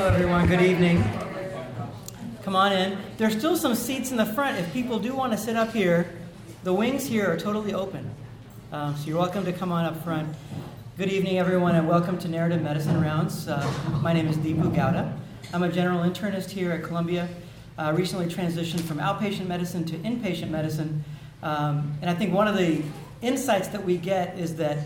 Hello, everyone. Good evening. Come on in. There's still some seats in the front. If people do want to sit up here, the wings here are totally open. Um, so you're welcome to come on up front. Good evening, everyone, and welcome to Narrative Medicine Rounds. Uh, my name is Deepu Gowda. I'm a general internist here at Columbia. Uh, recently transitioned from outpatient medicine to inpatient medicine. Um, and I think one of the insights that we get is that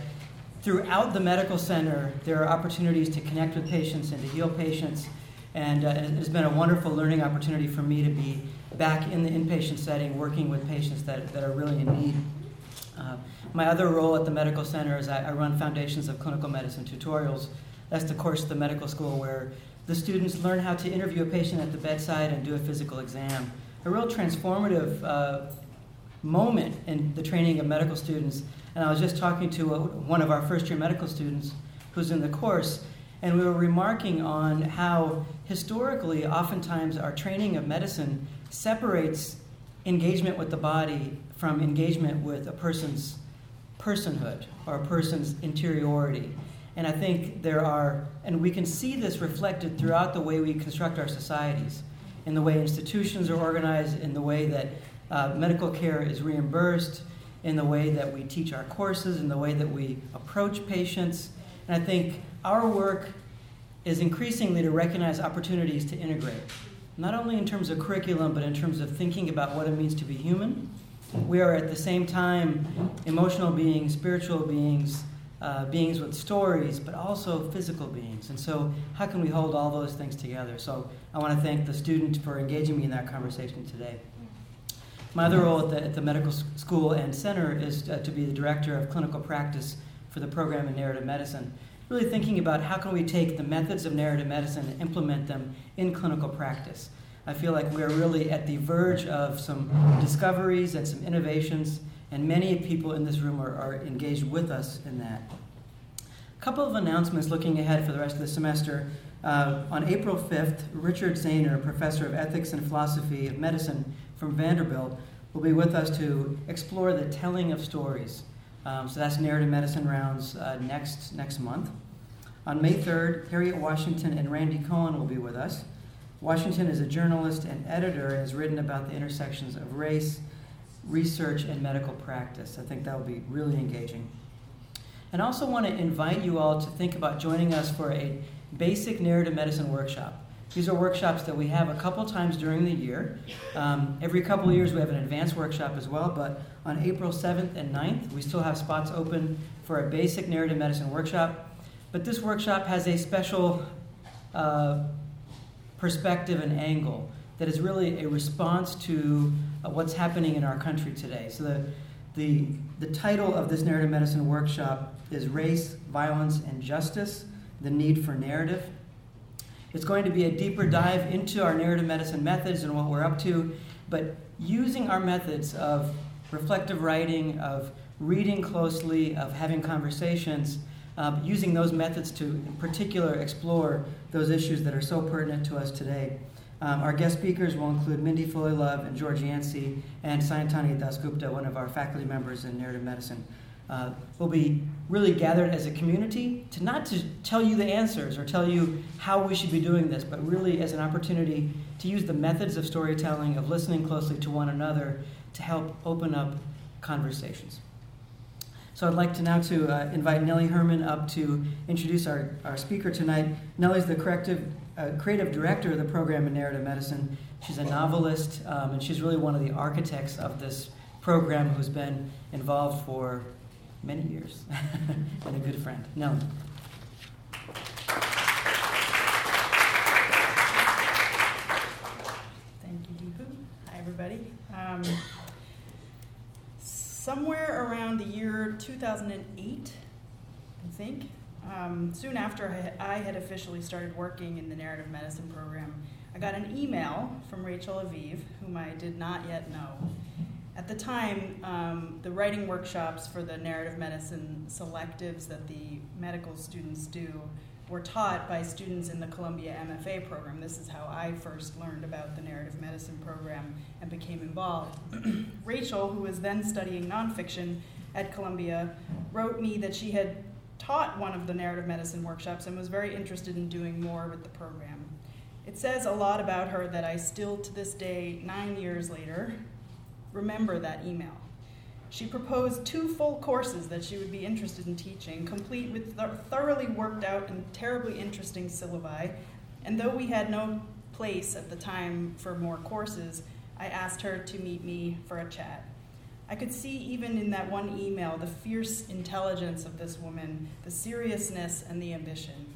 throughout the medical center, there are opportunities to connect with patients and to heal patients. And uh, it's been a wonderful learning opportunity for me to be back in the inpatient setting, working with patients that, that are really in need. Uh, my other role at the medical center is I, I, run Foundations of Clinical Medicine tutorials. That's the course of the medical school where the students learn how to interview a patient at the bedside and do a physical exam. A real transformative uh, moment in the training of medical students. And I was just talking to a, one of our first year medical students who's in the course, and we were remarking on how historically, oftentimes, our training of medicine separates engagement with the body from engagement with a person's personhood or a person's interiority. And I think there are, and we can see this reflected throughout the way we construct our societies, in the way institutions are organized, in the way that uh, medical care is reimbursed, in the way that we teach our courses, in the way that we approach patients. And I think our work is increasingly to recognize opportunities to integrate, not only in terms of curriculum, but in terms of thinking about what it means to be human. We are at the same time emotional beings, spiritual beings, uh, beings with stories, but also physical beings. And so, how can we hold all those things together? So, I want to thank the student for engaging me in that conversation today. My other role at the, at the medical school and center is uh, to be the director of clinical practice for the program in narrative medicine. Really thinking about how can we take the methods of narrative medicine and implement them in clinical practice. I feel like we're really at the verge of some discoveries and some innovations, and many people in this room are, are engaged with us in that. A couple of announcements looking ahead for the rest of the semester. Uh, on April 5th, Richard Zaner, professor of ethics and philosophy of medicine, from Vanderbilt will be with us to explore the telling of stories. Um, so that's narrative medicine rounds uh, next next month. On May 3rd, Harriet Washington and Randy Cohen will be with us. Washington is a journalist and editor and has written about the intersections of race, research, and medical practice. I think that will be really engaging. And I also want to invite you all to think about joining us for a basic narrative medicine workshop. These are workshops that we have a couple times during the year. Um, every couple years we have an advanced workshop as well, but on April 7th and 9th, we still have spots open for a basic narrative medicine workshop. But this workshop has a special uh, perspective and angle that is really a response to uh, what's happening in our country today. So the, the, the title of this narrative medicine workshop is Race, Violence, and Justice, the Need for Narrative. It's going to be a deeper dive into our narrative medicine methods and what we're up to, but using our methods of reflective writing, of reading closely, of having conversations, um, using those methods to, in particular, explore those issues that are so pertinent to us today. Um, our guest speakers will include Mindy Fullilove and George Yancy and Sayantani Dasgupta, one of our faculty members in narrative medicine uh, will be really gathered as a community to not to tell you the answers or tell you how we should be doing this, but really as an opportunity to use the methods of storytelling, of listening closely to one another to help open up conversations. So I'd like to now to uh, invite Nellie Herman up to introduce our, our speaker tonight. Nellie's the corrective, uh, creative director of the program in narrative medicine. She's a novelist, um, and she's really one of the architects of this program who's been involved for many years and a good friend. No. Thank you, Deepu. Hi, everybody. Um, somewhere around the year 2008, I think, um, soon after I had officially started working in the narrative medicine program, I got an email from Rachel Aviv, whom I did not yet know, at the time, um, the writing workshops for the narrative medicine selectives that the medical students do were taught by students in the Columbia MFA program. This is how I first learned about the narrative medicine program and became involved. Rachel, who was then studying nonfiction at Columbia, wrote me that she had taught one of the narrative medicine workshops and was very interested in doing more with the program. It says a lot about her that I still, to this day, nine years later, remember that email. She proposed two full courses that she would be interested in teaching, complete with thoroughly worked out and terribly interesting syllabi. And though we had no place at the time for more courses, I asked her to meet me for a chat. I could see even in that one email the fierce intelligence of this woman, the seriousness and the ambition.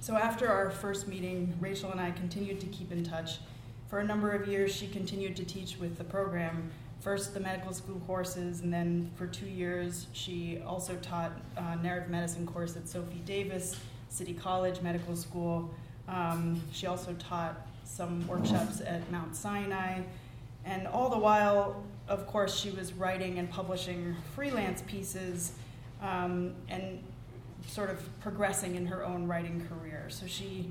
So after our first meeting, Rachel and I continued to keep in touch. For a number of years, she continued to teach with the program, first the medical school courses, and then for two years, she also taught a narrative medicine course at Sophie Davis City College Medical School. Um, she also taught some workshops at Mount Sinai. And all the while, of course, she was writing and publishing freelance pieces um, and sort of progressing in her own writing career. So she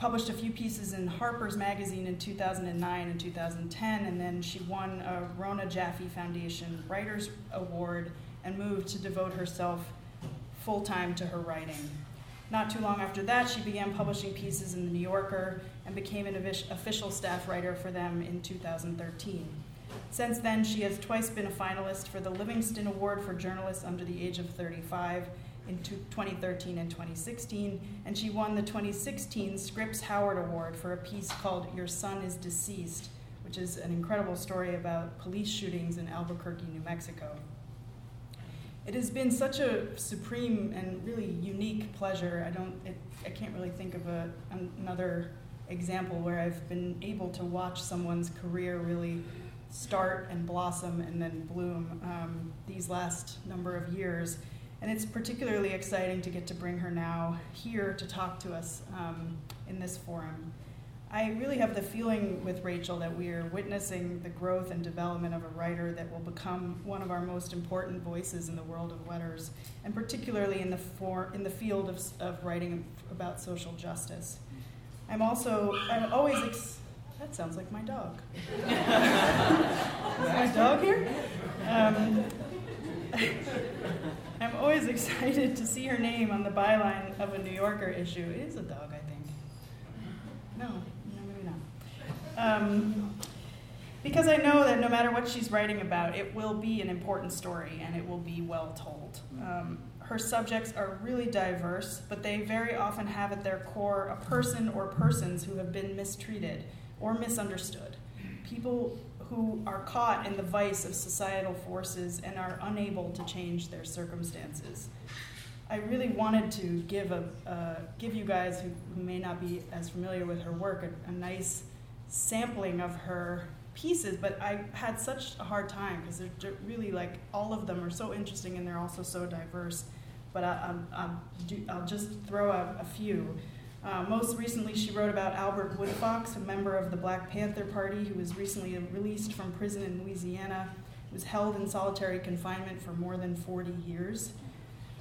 published a few pieces in Harper's Magazine in 2009 and 2010, and then she won a Rona Jaffe Foundation Writers Award and moved to devote herself full time to her writing. Not too long after that, she began publishing pieces in The New Yorker and became an official staff writer for them in 2013. Since then, she has twice been a finalist for the Livingston Award for Journalists Under the Age of 35 in 2013 and 2016, and she won the 2016 Scripps Howard Award for a piece called Your Son is Deceased, which is an incredible story about police shootings in Albuquerque, New Mexico. It has been such a supreme and really unique pleasure. I don't, it, I can't really think of a, another example where I've been able to watch someone's career really start and blossom and then bloom um, these last number of years. And it's particularly exciting to get to bring her now here to talk to us um, in this forum. I really have the feeling with Rachel that we are witnessing the growth and development of a writer that will become one of our most important voices in the world of letters, and particularly in the, for, in the field of, of writing about social justice. I'm also, I'm always, ex- that sounds like my dog. Is my dog here? Um, I'm always excited to see her name on the byline of a New Yorker issue. It is a dog, I think. No, no, maybe not. Um, because I know that no matter what she's writing about, it will be an important story and it will be well told. Um, her subjects are really diverse, but they very often have at their core a person or persons who have been mistreated or misunderstood. People who are caught in the vice of societal forces and are unable to change their circumstances. I really wanted to give a uh, give you guys who, who, may not be as familiar with her work a, a, nice sampling of her pieces, but I had such a hard time because they're really like all of them are so interesting and they're also so diverse. But I, will just throw out a few. Uh, most recently, she wrote about Albert Woodfox, a member of the Black Panther Party who was recently released from prison in Louisiana. He was held in solitary confinement for more than 40 years.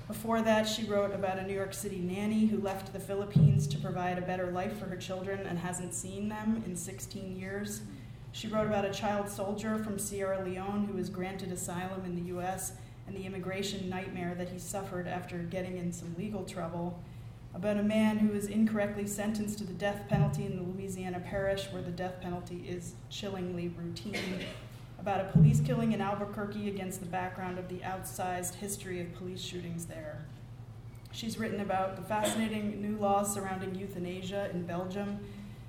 Before that, she wrote about a New York City nanny who left the Philippines to provide a better life for her children and hasn't seen them in 16 years. She wrote about a child soldier from Sierra Leone who was granted asylum in the U.S. and the immigration nightmare that he suffered after getting in some legal trouble about a man who was incorrectly sentenced to the death penalty in the Louisiana parish where the death penalty is chillingly routine, about a police killing in Albuquerque against the background of the outsized history of police shootings there. She's written about the fascinating new laws surrounding euthanasia in Belgium,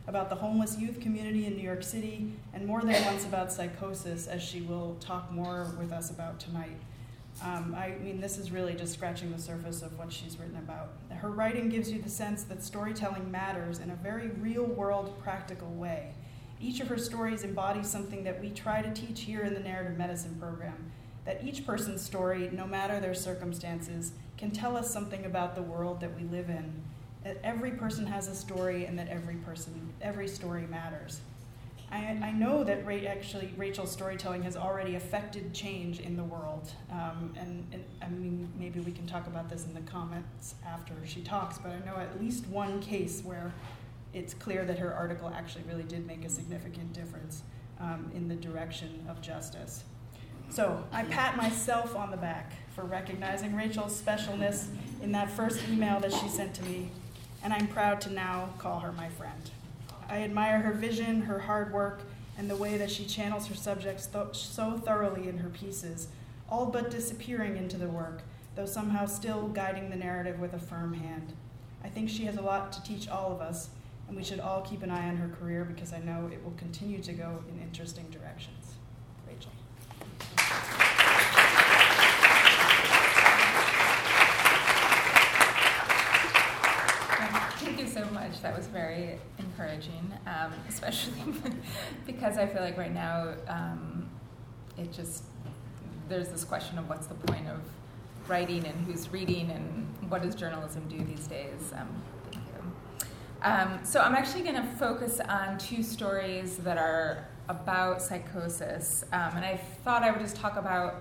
about the homeless youth community in New York City, and more than once about psychosis, as she will talk more with us about tonight. Um, I mean, this is really just scratching the surface of what she's written about. Her writing gives you the sense that storytelling matters in a very real world, practical way. Each of her stories embodies something that we try to teach here in the narrative medicine program that each person's story, no matter their circumstances, can tell us something about the world that we live in. That every person has a story and that every person, every story matters. I, I know that Ra- actually Rachel's storytelling has already affected change in the world. Um, and, and, I mean, maybe we can talk about this in the comments after she talks, but I know at least one case where it's clear that her article actually really did make a significant difference um, in the direction of justice. So I pat myself on the back for recognizing Rachel's specialness in that first email that she sent to me, and I'm proud to now call her my friend. I admire her vision, her hard work, and the way that she channels her subjects th- so thoroughly in her pieces, all but disappearing into the work, though somehow still guiding the narrative with a firm hand. I think she has a lot to teach all of us, and we should all keep an eye on her career because I know it will continue to go in interesting directions. Rachel. Thank you so much. That was very encouraging, um, especially because I feel like right now um, it just there's this question of what's the point of writing and who's reading and what does journalism do these days. Um. Um, so I'm actually going to focus on two stories that are about psychosis, um, and I thought I would just talk about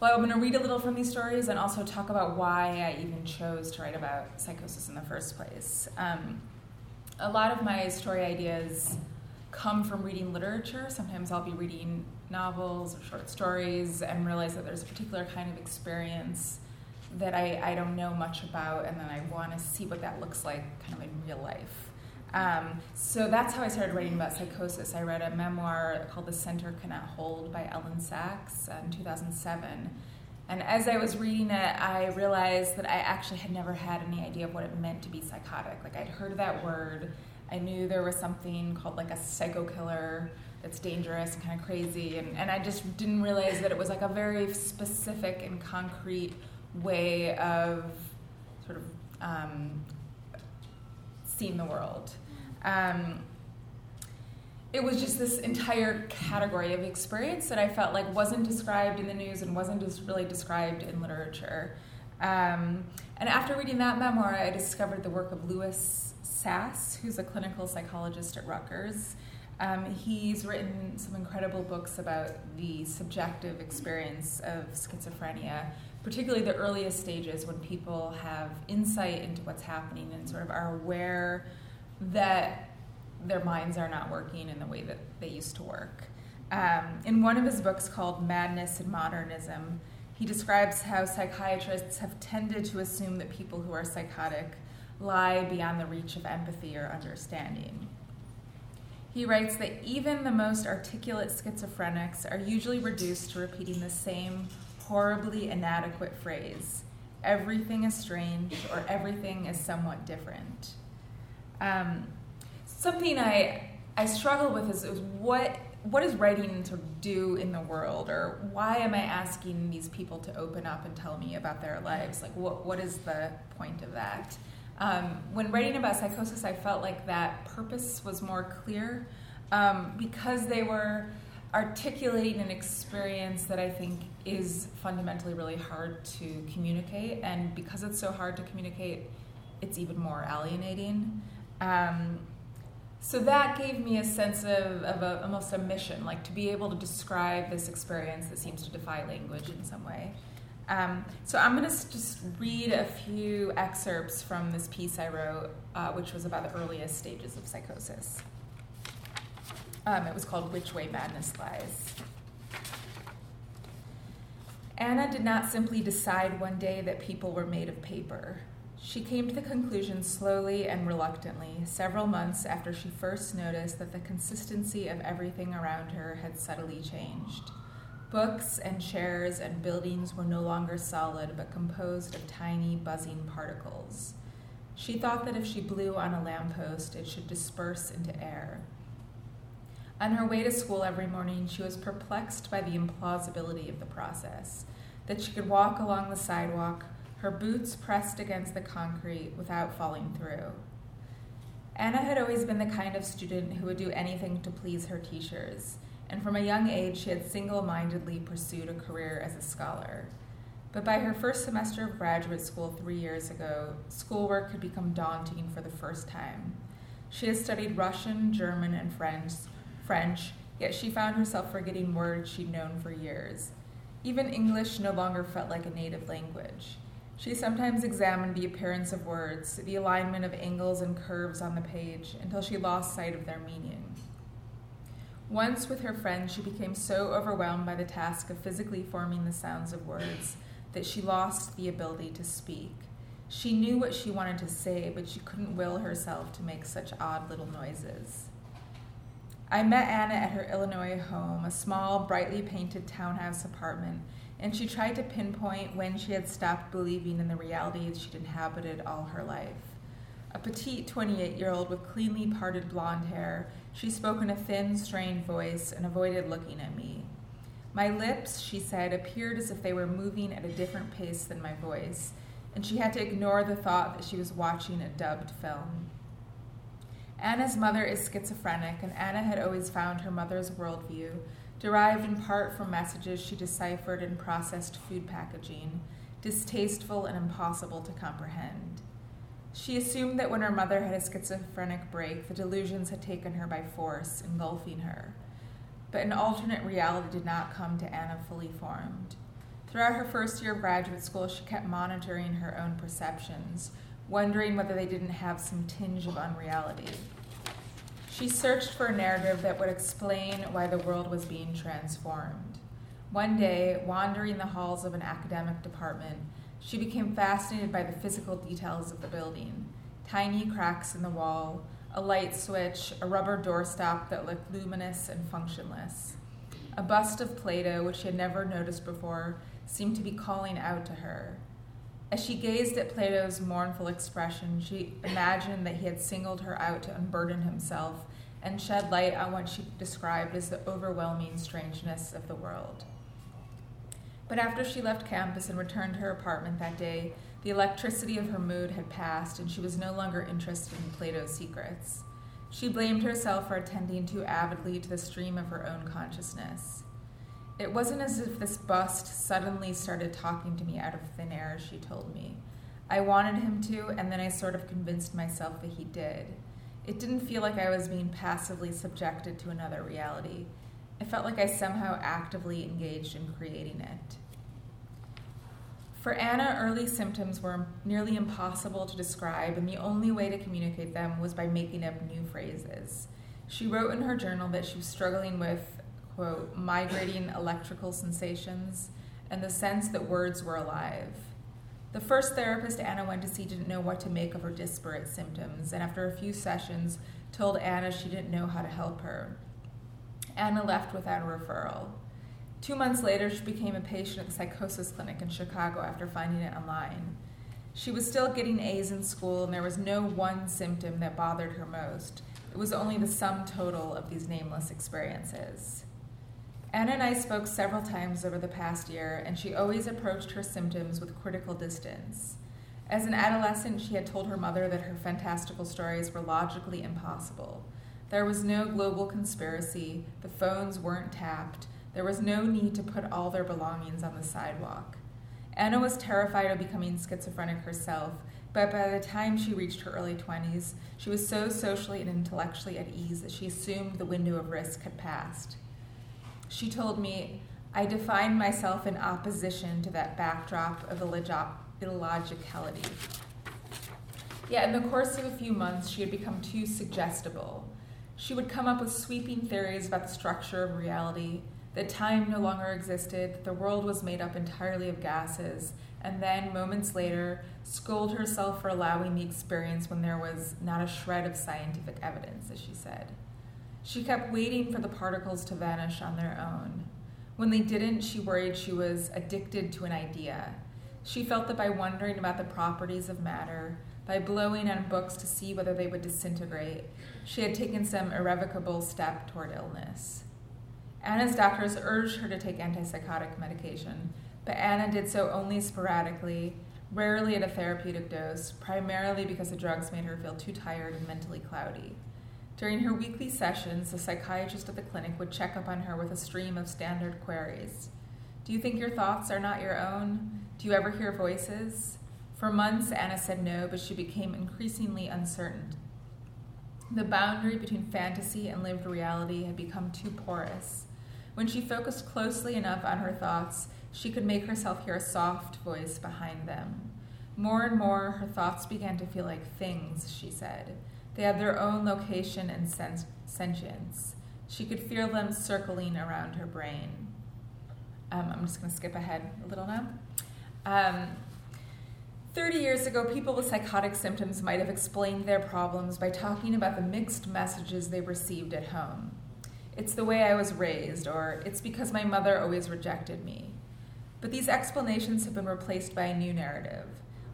well, I'm going to read a little from these stories and also talk about why I even chose to write about psychosis in the first place. Um, a lot of my story ideas come from reading literature. Sometimes I'll be reading novels or short stories and realize that there's a particular kind of experience that I, I don't know much about, and then I want to see what that looks like kind of in real life. Um, so that's how I started writing about psychosis. I read a memoir called The Center Cannot Hold by Elyn Saks in 2007. And as I was reading it, I realized that I actually had never had any idea of what it meant to be psychotic. Like, I'd heard that word, I knew there was something called like a psycho killer that's dangerous and kind of crazy. And, and I just didn't realize that it was like a very specific and concrete way of sort of um, seen the world. Um, it was just this entire category of experience that I felt like wasn't described in the news and wasn't just really described in literature. Um, and after reading that memoir, I discovered the work of Louis Sass, who's a clinical psychologist at Rutgers. Um, he's written some incredible books about the subjective experience of schizophrenia, particularly the earliest stages when people have insight into what's happening and sort of are aware that their minds are not working in the way that they used to work. Um, in one of his books called Madness and Modernism, he describes how psychiatrists have tended to assume that people who are psychotic lie beyond the reach of empathy or understanding. He writes that even the most articulate schizophrenics are usually reduced to repeating the same horribly inadequate phrase everything is strange or everything is somewhat different. Um, something I I struggle with is, is what what is writing to do in the world, or why am I asking these people to open up and tell me about their lives? Like, what what is the point of that? Um, when writing about psychosis, I felt like that purpose was more clear um, because they were articulating an experience that I think is fundamentally really hard to communicate, and because it's so hard to communicate, it's even more alienating. Um, so that gave me a sense of, of a, almost a mission, like to be able to describe this experience that seems to defy language in some way. Um, so I'm going to just read a few excerpts from this piece I wrote, uh, which was about the earliest stages of psychosis. Um, it was called Which Way Madness Lies. Anna did not simply decide one day that people were made of paper. She came to the conclusion slowly and reluctantly, several months after she first noticed that the consistency of everything around her had subtly changed. Books and chairs and buildings were no longer solid, but composed of tiny, buzzing particles. She thought that if she blew on a lamppost, it should disperse into air. On her way to school every morning, she was perplexed by the implausibility of the process that she could walk along the sidewalk her boots pressed against the concrete without falling through. Anna had always been the kind of student who would do anything to please her teachers, and from a young age she had single mindedly pursued a career as a scholar. But by her first semester of graduate school three years ago, schoolwork had become daunting for the first time. She had studied Russian, German, and French, French, yet she found herself forgetting words she'd known for years. Even English no longer felt like a native language. She sometimes examined the appearance of words, the alignment of angles and curves on the page, until she lost sight of their meaning. Once with her friend, she became so overwhelmed by the task of physically forming the sounds of words that she lost the ability to speak. She knew what she wanted to say, but she couldn't will herself to make such odd little noises. I met Anna at her Illinois home, a small, brightly painted townhouse apartment, and she tried to pinpoint when she had stopped believing in the realities she'd inhabited all her life. A petite 28 year old with cleanly parted blonde hair, she spoke in a thin, strained voice and avoided looking at me. My lips, she said, appeared as if they were moving at a different pace than my voice, and she had to ignore the thought that she was watching a dubbed film. Anna's mother is schizophrenic, and Anna had always found her mother's worldview, derived in part from messages she deciphered in processed food packaging, distasteful and impossible to comprehend. She assumed that when her mother had a schizophrenic break, the delusions had taken her by force, engulfing her. But an alternate reality did not come to Anna fully formed. Throughout her first year of graduate school, she kept monitoring her own perceptions, wondering whether they didn't have some tinge of unreality. She searched for a narrative that would explain why the world was being transformed. One day, wandering the halls of an academic department, she became fascinated by the physical details of the building tiny cracks in the wall, a light switch, a rubber doorstop that looked luminous and functionless. A bust of Plato, which she had never noticed before, seemed to be calling out to her. As she gazed at Plato's mournful expression, she imagined that he had singled her out to unburden himself and shed light on what she described as the overwhelming strangeness of the world. But after she left campus and returned to her apartment that day, the electricity of her mood had passed, and she was no longer interested in Plato's secrets. She blamed herself for attending too avidly to the stream of her own consciousness. It wasn't as if this bust suddenly started talking to me out of thin air, she told me. I wanted him to, and then I sort of convinced myself that he did. It didn't feel like I was being passively subjected to another reality. It felt like I somehow actively engaged in creating it. For Anna, early symptoms were nearly impossible to describe, and the only way to communicate them was by making up new phrases. She wrote in her journal that she was struggling with quote, migrating electrical sensations, and the sense that words were alive. The first therapist Anna went to see didn't know what to make of her disparate symptoms, and after a few sessions, told Anna she didn't know how to help her. Anna left without a referral. Two months later, she became a patient at the psychosis clinic in Chicago after finding it online. She was still getting A's in school, and there was no one symptom that bothered her most. It was only the sum total of these nameless experiences. Anna and I spoke several times over the past year, and she always approached her symptoms with critical distance. As an adolescent, she had told her mother that her fantastical stories were logically impossible. There was no global conspiracy, the phones weren't tapped, there was no need to put all their belongings on the sidewalk. Anna was terrified of becoming schizophrenic herself, but by the time she reached her early 20s, she was so socially and intellectually at ease that she assumed the window of risk had passed. She told me, I defined myself in opposition to that backdrop of illogicality. Yet in the course of a few months, she had become too suggestible. She would come up with sweeping theories about the structure of reality, that time no longer existed, that the world was made up entirely of gases, and then, moments later, scold herself for allowing the experience when there was not a shred of scientific evidence, as she said. She kept waiting for the particles to vanish on their own. When they didn't, she worried she was addicted to an idea. She felt that by wondering about the properties of matter, by blowing on books to see whether they would disintegrate, she had taken some irrevocable step toward illness. Anna's doctors urged her to take antipsychotic medication, but Anna did so only sporadically, rarely at a therapeutic dose, primarily because the drugs made her feel too tired and mentally cloudy. During her weekly sessions, the psychiatrist at the clinic would check up on her with a stream of standard queries. Do you think your thoughts are not your own? Do you ever hear voices? For months, Anna said no, but she became increasingly uncertain. The boundary between fantasy and lived reality had become too porous. When she focused closely enough on her thoughts, she could make herself hear a soft voice behind them. More and more, her thoughts began to feel like things, she said. They had their own location and sentience. She could feel them circling around her brain. Um, I'm just going to skip ahead a little now. Um, 30 years ago, people with psychotic symptoms might have explained their problems by talking about the mixed messages they received at home. It's the way I was raised, or it's because my mother always rejected me. But these explanations have been replaced by a new narrative.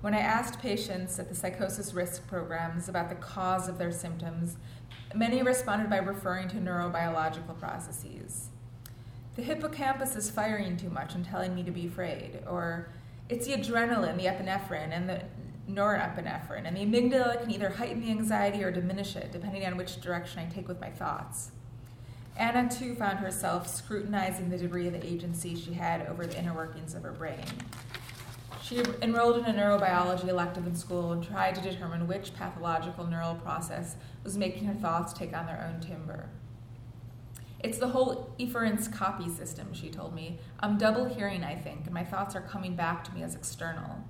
When I asked patients at the psychosis risk programs about the cause of their symptoms, many responded by referring to neurobiological processes. The hippocampus is firing too much and telling me to be afraid, or it's the adrenaline, the epinephrine, and the norepinephrine, and the amygdala can either heighten the anxiety or diminish it, depending on which direction I take with my thoughts. Anna, too, found herself scrutinizing the degree of the agency she had over the inner workings of her brain. She enrolled in a neurobiology elective in school and tried to determine which pathological neural process was making her thoughts take on their own timbre. It's the whole efference copy system, she told me. I'm double hearing, I think, and my thoughts are coming back to me as external.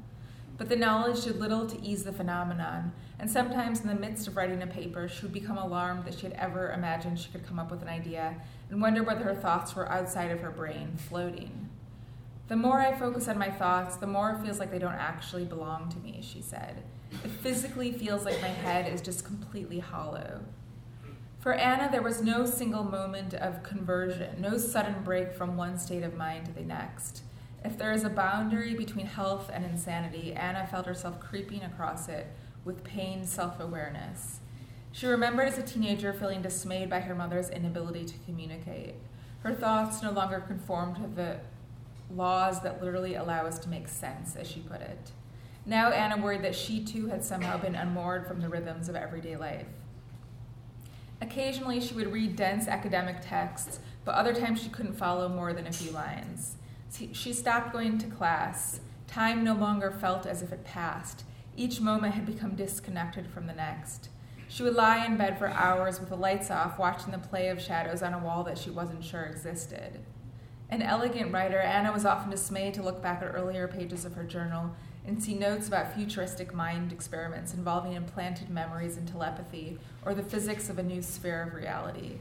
But the knowledge did little to ease the phenomenon, and sometimes in the midst of writing a paper, she would become alarmed that she had ever imagined she could come up with an idea and wonder whether her thoughts were outside of her brain, floating. The more I focus on my thoughts, the more it feels like they don't actually belong to me, she said. It physically feels like my head is just completely hollow. For Anna, there was no single moment of conversion, no sudden break from one state of mind to the next. If there is a boundary between health and insanity, Anna felt herself creeping across it with pained self awareness. She remembered as a teenager feeling dismayed by her mother's inability to communicate. Her thoughts no longer conformed to the laws that literally allow us to make sense, as she put it. Now Anna worried that she too had somehow been unmoored from the rhythms of everyday life. Occasionally, she would read dense academic texts, but other times she couldn't follow more than a few lines. She stopped going to class. Time no longer felt as if it passed. Each moment had become disconnected from the next. She would lie in bed for hours with the lights off, watching the play of shadows on a wall that she wasn't sure existed. An elegant writer, Anna was often dismayed to look back at earlier pages of her journal and see notes about futuristic mind experiments involving implanted memories and telepathy or the physics of a new sphere of reality.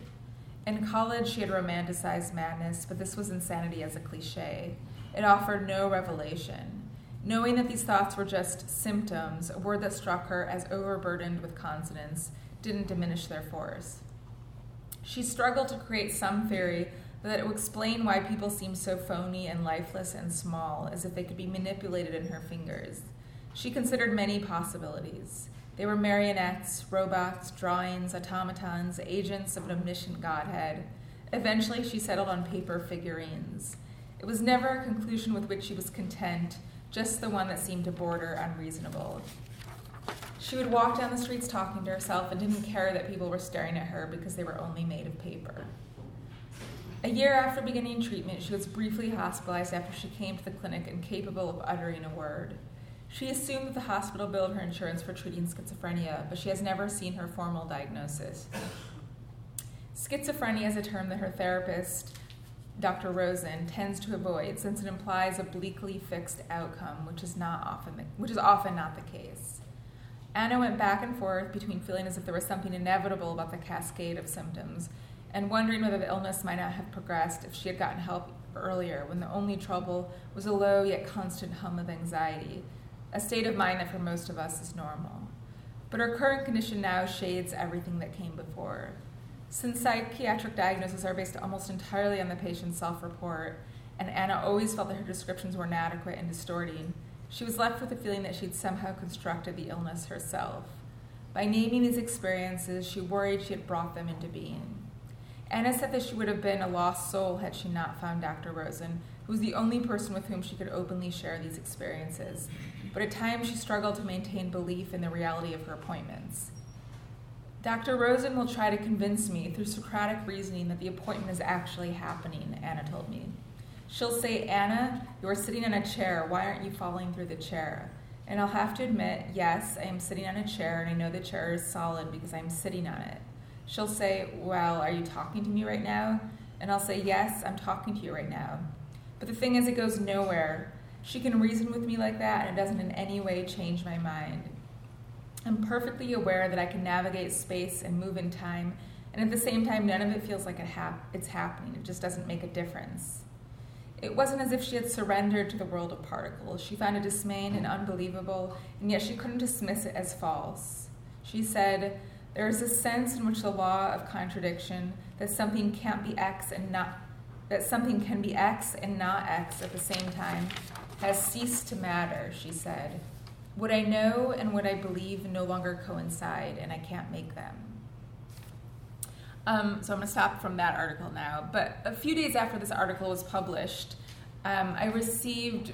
In college, she had romanticized madness, but this was insanity as a cliche. It offered no revelation. Knowing that these thoughts were just symptoms, a word that struck her as overburdened with consonants, didn't diminish their force. She struggled to create some theory that it would explain why people seemed so phony and lifeless and small, as if they could be manipulated in her fingers. She considered many possibilities. They were marionettes, robots, drawings, automatons, agents of an omniscient Godhead. Eventually, she settled on paper figurines. It was never a conclusion with which she was content, just the one that seemed to border unreasonable. She would walk down the streets talking to herself and didn't care that people were staring at her because they were only made of paper. A year after beginning treatment, she was briefly hospitalized after she came to the clinic incapable of uttering a word. She assumed that the hospital billed her insurance for treating schizophrenia, but she has never seen her formal diagnosis. Schizophrenia is a term that her therapist, Dr. Rosen, tends to avoid since it implies a bleakly fixed outcome, which is not often the, which is often not the case. Anna went back and forth between feeling as if there was something inevitable about the cascade of symptoms and wondering whether the illness might not have progressed if she had gotten help earlier when the only trouble was a low yet constant hum of anxiety, a state of mind that for most of us is normal. But her current condition now shades everything that came before. Since psychiatric diagnoses are based almost entirely on the patient's self report, and Anna always felt that her descriptions were inadequate and distorting, she was left with the feeling that she'd somehow constructed the illness herself. By naming these experiences, she worried she had brought them into being. Anna said that she would have been a lost soul had she not found Dr. Rosen, who was the only person with whom she could openly share these experiences. But at times she struggled to maintain belief in the reality of her appointments. Dr. Rosen will try to convince me through Socratic reasoning that the appointment is actually happening, Anna told me. She'll say, Anna, you are sitting in a chair. Why aren't you falling through the chair? And I'll have to admit, yes, I am sitting on a chair, and I know the chair is solid because I'm sitting on it. She'll say, Well, are you talking to me right now? And I'll say, Yes, I'm talking to you right now. But the thing is, it goes nowhere. She can reason with me like that, and it doesn't in any way change my mind. I'm perfectly aware that I can navigate space and move in time, and at the same time, none of it feels like it hap- it's happening. It just doesn't make a difference. It wasn't as if she had surrendered to the world of particles. She found it dismaying and unbelievable, and yet she couldn't dismiss it as false. She said, There is a sense in which the law of contradiction, that something can't be X and not that something can be X and not X at the same time, has ceased to matter, she said. What I know and what I believe no longer coincide, and I can't make them. Um, so I'm going to stop from that article now. But a few days after this article was published, um, I received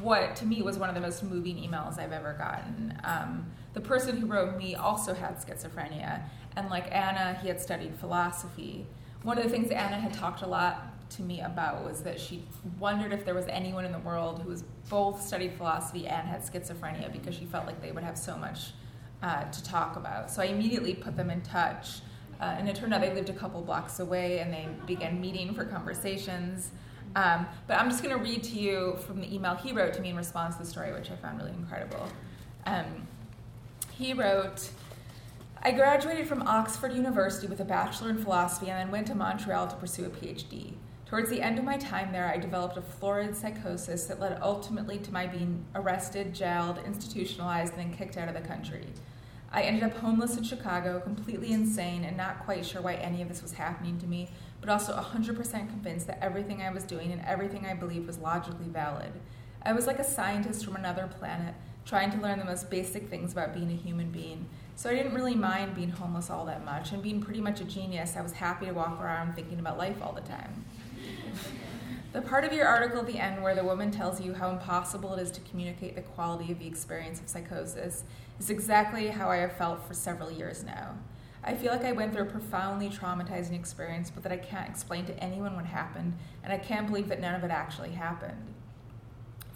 what to me was one of the most moving emails I've ever gotten. Um, the person who wrote me also had schizophrenia, and like Anna, he had studied philosophy. One of the things Anna had talked a lot to me about was that she wondered if there was anyone in the world who was both studied philosophy and had schizophrenia because she felt like they would have so much uh, to talk about. So I immediately put them in touch. Uh, and it turned out they lived a couple blocks away and they began meeting for conversations. Um, but I'm just going to read to you from the email he wrote to me in response to the story, which I found really incredible. Um, he wrote, I graduated from Oxford University with a bachelor in philosophy and then went to Montreal to pursue a PhD. Towards the end of my time there, I developed a florid psychosis that led ultimately to my being arrested, jailed, institutionalized, and then kicked out of the country. I ended up homeless in Chicago, completely insane, and not quite sure why any of this was happening to me, but also 100% convinced that everything I was doing and everything I believed was logically valid. I was like a scientist from another planet, trying to learn the most basic things about being a human being. So I didn't really mind being homeless all that much, and being pretty much a genius, I was happy to walk around thinking about life all the time. The part of your article at the end where the woman tells you how impossible it is to communicate the quality of the experience of psychosis is exactly how I have felt for several years now. I feel like I went through a profoundly traumatizing experience, but that I can't explain to anyone what happened, and I can't believe that none of it actually happened.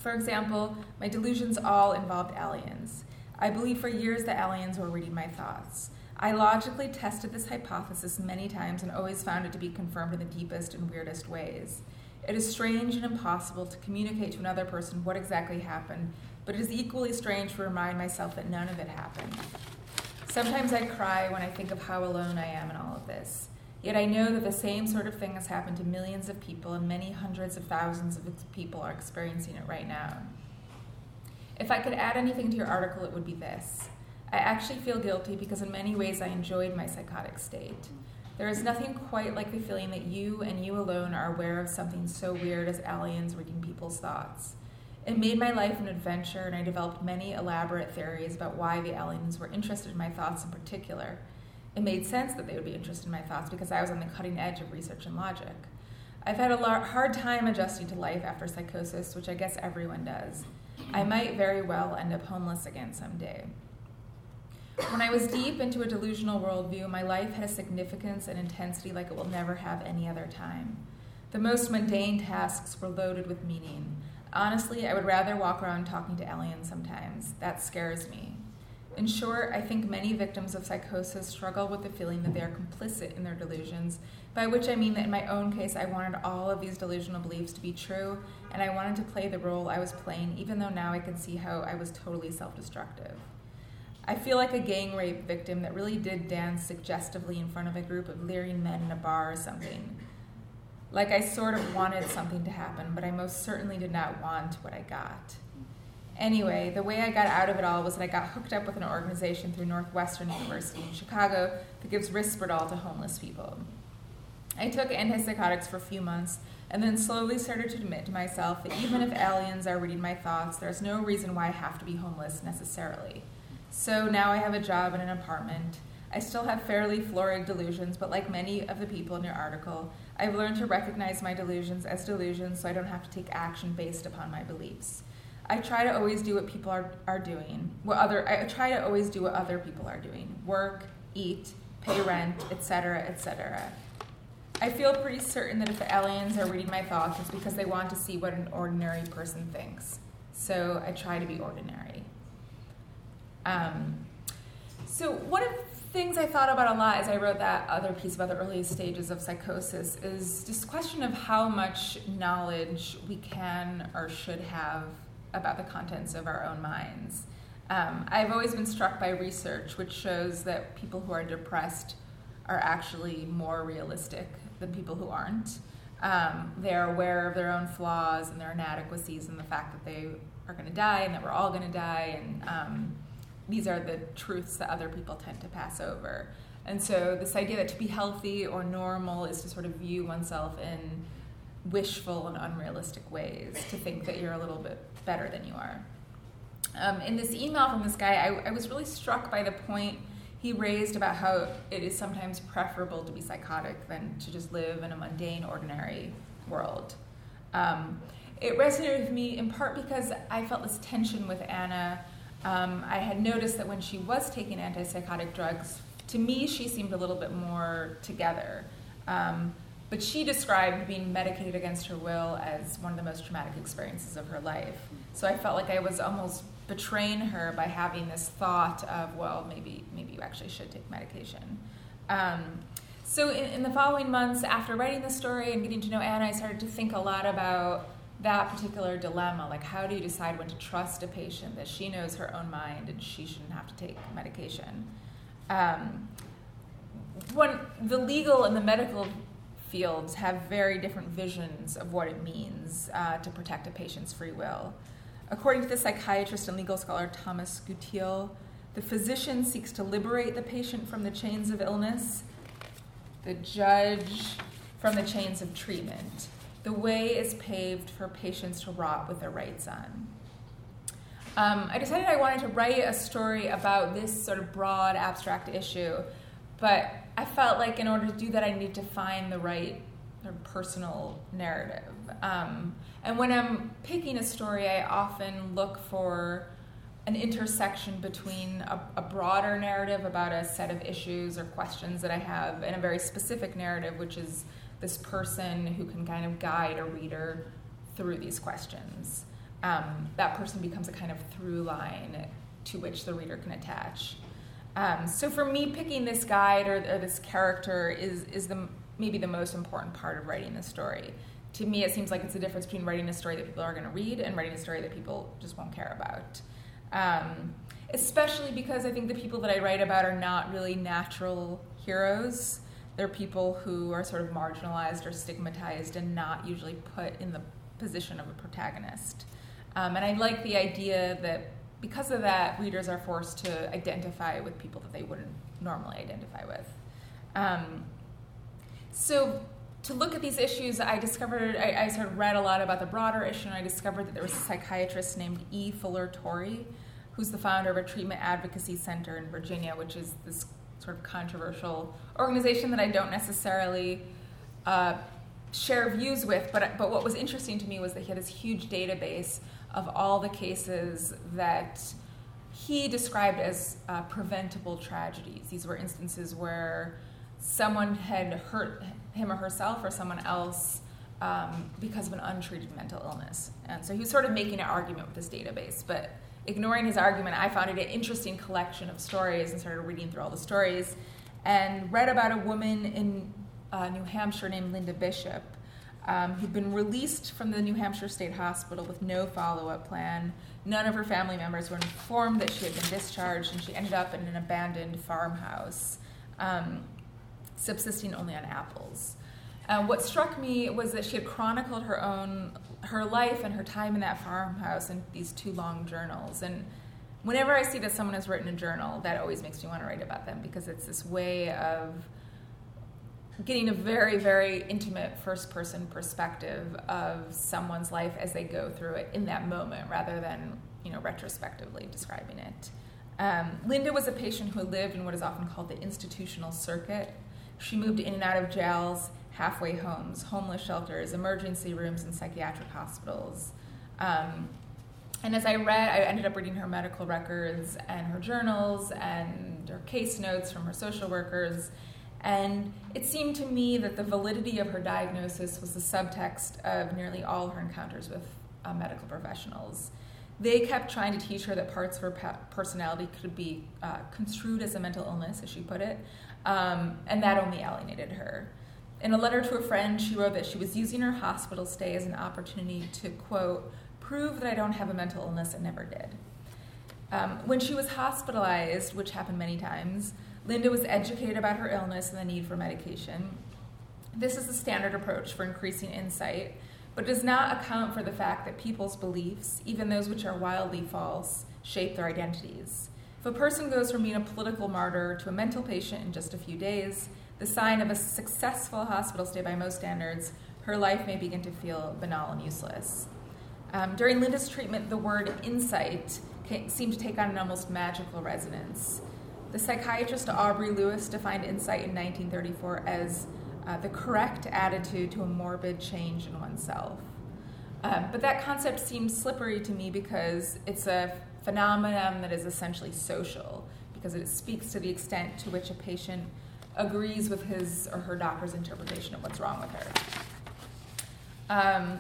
For example, my delusions all involved aliens. I believed for years that aliens were reading my thoughts. I logically tested this hypothesis many times and always found it to be confirmed in the deepest and weirdest ways. It is strange and impossible to communicate to another person what exactly happened, but it is equally strange to remind myself that none of it happened. Sometimes I cry when I think of how alone I am in all of this. Yet I know that the same sort of thing has happened to millions of people, and many hundreds of thousands of people are experiencing it right now. If I could add anything to your article, it would be this. I actually feel guilty because, in many ways, I enjoyed my psychotic state. There is nothing quite like the feeling that you and you alone are aware of something so weird as aliens reading people's thoughts. It made my life an adventure, and I developed many elaborate theories about why the aliens were interested in my thoughts in particular. It made sense that they would be interested in my thoughts because I was on the cutting edge of research and logic. I've had a hard time adjusting to life after psychosis, which I guess everyone does. I might very well end up homeless again someday. When I was deep into a delusional worldview, my life had a significance and intensity like it will never have any other time. The most mundane tasks were loaded with meaning. Honestly, I would rather walk around talking to aliens sometimes. That scares me. In short, I think many victims of psychosis struggle with the feeling that they are complicit in their delusions, by which I mean that in my own case, I wanted all of these delusional beliefs to be true, and I wanted to play the role I was playing, even though now I can see how I was totally self destructive. I feel like a gang rape victim that really did dance suggestively in front of a group of leering men in a bar or something. Like I sort of wanted something to happen, but I most certainly did not want what I got. Anyway, the way I got out of it all was that I got hooked up with an organization through Northwestern University in Chicago that gives Risperdal to homeless people. I took antipsychotics for a few months and then slowly started to admit to myself that even if aliens are reading my thoughts, there's no reason why I have to be homeless necessarily. So now I have a job and an apartment. I still have fairly florid delusions, but like many of the people in your article, I've learned to recognize my delusions as delusions so I don't have to take action based upon my beliefs. I try to always do what people are, are doing. What other I try to always do what other people are doing. Work, eat, pay rent, etc., etc. I feel pretty certain that if the aliens are reading my thoughts, it's because they want to see what an ordinary person thinks. So I try to be ordinary. Um, so one of the things I thought about a lot as I wrote that other piece about the earliest stages of psychosis is this question of how much knowledge we can or should have about the contents of our own minds. Um, I've always been struck by research which shows that people who are depressed are actually more realistic than people who aren't. Um, they're aware of their own flaws and their inadequacies and the fact that they are going to die and that we're all going to die. And um, these are the truths that other people tend to pass over. And so, this idea that to be healthy or normal is to sort of view oneself in wishful and unrealistic ways, to think that you're a little bit better than you are. Um, in this email from this guy, I, I was really struck by the point he raised about how it is sometimes preferable to be psychotic than to just live in a mundane, ordinary world. Um, it resonated with me in part because I felt this tension with Anna. Um, I had noticed that when she was taking antipsychotic drugs, to me, she seemed a little bit more together. Um, but she described being medicated against her will as one of the most traumatic experiences of her life. So I felt like I was almost betraying her by having this thought of, well, maybe maybe you actually should take medication. Um, so in, in, the following months after writing the story and getting to know Anna, I started to think a lot about that particular dilemma. Like, how do you decide when to trust a patient that she knows her own mind and she shouldn't have to take medication? Um, when the legal and the medical fields have very different visions of what it means uh, to protect a patient's free will. According to the psychiatrist and legal scholar Thomas Gutheil, the physician seeks to liberate the patient from the chains of illness, the judge from the chains of treatment. The way is paved for patients to rot with their rights on. Um, I decided I wanted to write a story about this sort of broad, abstract issue, but I felt like in order to do that, I need to find the right personal narrative. Um, and when I'm picking a story, I often look for an intersection between a, a, broader narrative about a set of issues or questions that I have and a very specific narrative, which is this person who can kind of guide a reader through these questions. Um, that person becomes a kind of through line to which the reader can attach. Um, so for me, picking this guide or, or this character is, is the, maybe the most important part of writing the story to me, it seems like it's the difference between writing a story that people are going to read and writing a story that people just won't care about. Um, especially because I think the people that I write about are not really natural heroes. They're people who are sort of marginalized or stigmatized and not usually put in the position of a protagonist. Um, and I like the idea that because of that, readers are forced to identify with people that they wouldn't normally identify with. Um, so to look at these issues, I discovered, I, I, sort of read a lot about the broader issue, and I discovered that there was a psychiatrist named E. Fuller Torrey, who's the founder of a treatment advocacy center in Virginia, which is this sort of controversial organization that I don't necessarily uh, share views with. But, but what was interesting to me was that he had this huge database of all the cases that he described as uh, preventable tragedies. These were instances where someone had hurt him or herself or someone else um, because of an untreated mental illness. And so he was sort of making an argument with this database, but ignoring his argument, I found it an interesting collection of stories and started reading through all the stories and read about a woman in uh, New Hampshire named Linda Bishop um, who'd been released from the New Hampshire State Hospital with no follow up plan. None of her family members were informed that she had been discharged, and she ended up in an abandoned farmhouse. Um, subsisting only on apples. Uh, what struck me was that she had chronicled her own her life and her time in that farmhouse in these two long journals. And whenever I see that someone has written a journal, that always makes me want to write about them because it's this way of getting a very, very intimate first person perspective of someone's life as they go through it in that moment rather than, you know, retrospectively describing it. Um, Linda was a patient who lived in what is often called the institutional circuit, she moved in and out of jails, halfway homes, homeless shelters, emergency rooms, and psychiatric hospitals. Um, and as I read, I ended up reading her medical records and her journals and her case notes from her social workers. And it seemed to me that the validity of her diagnosis was the subtext of nearly all her encounters with uh, medical professionals. They kept trying to teach her that parts of her personality could be uh, construed as a mental illness, as she put it, um, and that only alienated her. In a letter to a friend, she wrote that she was using her hospital stay as an opportunity to, quote, prove that I don't have a mental illness and never did. Um, when she was hospitalized, which happened many times, Linda was educated about her illness and the need for medication. This is the standard approach for increasing insight, but does not account for the fact that people's beliefs, even those which are wildly false, shape their identities. If a person goes from being a political martyr to a mental patient in just a few days, the sign of a successful hospital stay by most standards, her life may begin to feel banal and useless. Um, during Linda's treatment, the word insight seemed to take on an almost magical resonance. The psychiatrist Aubrey Lewis defined insight in 1934 as uh, the correct attitude to a morbid change in oneself. Um, but that concept seems slippery to me because it's a phenomenon that is essentially social, because it speaks to the extent to which a patient agrees with his or her doctor's interpretation of what's wrong with her. Um,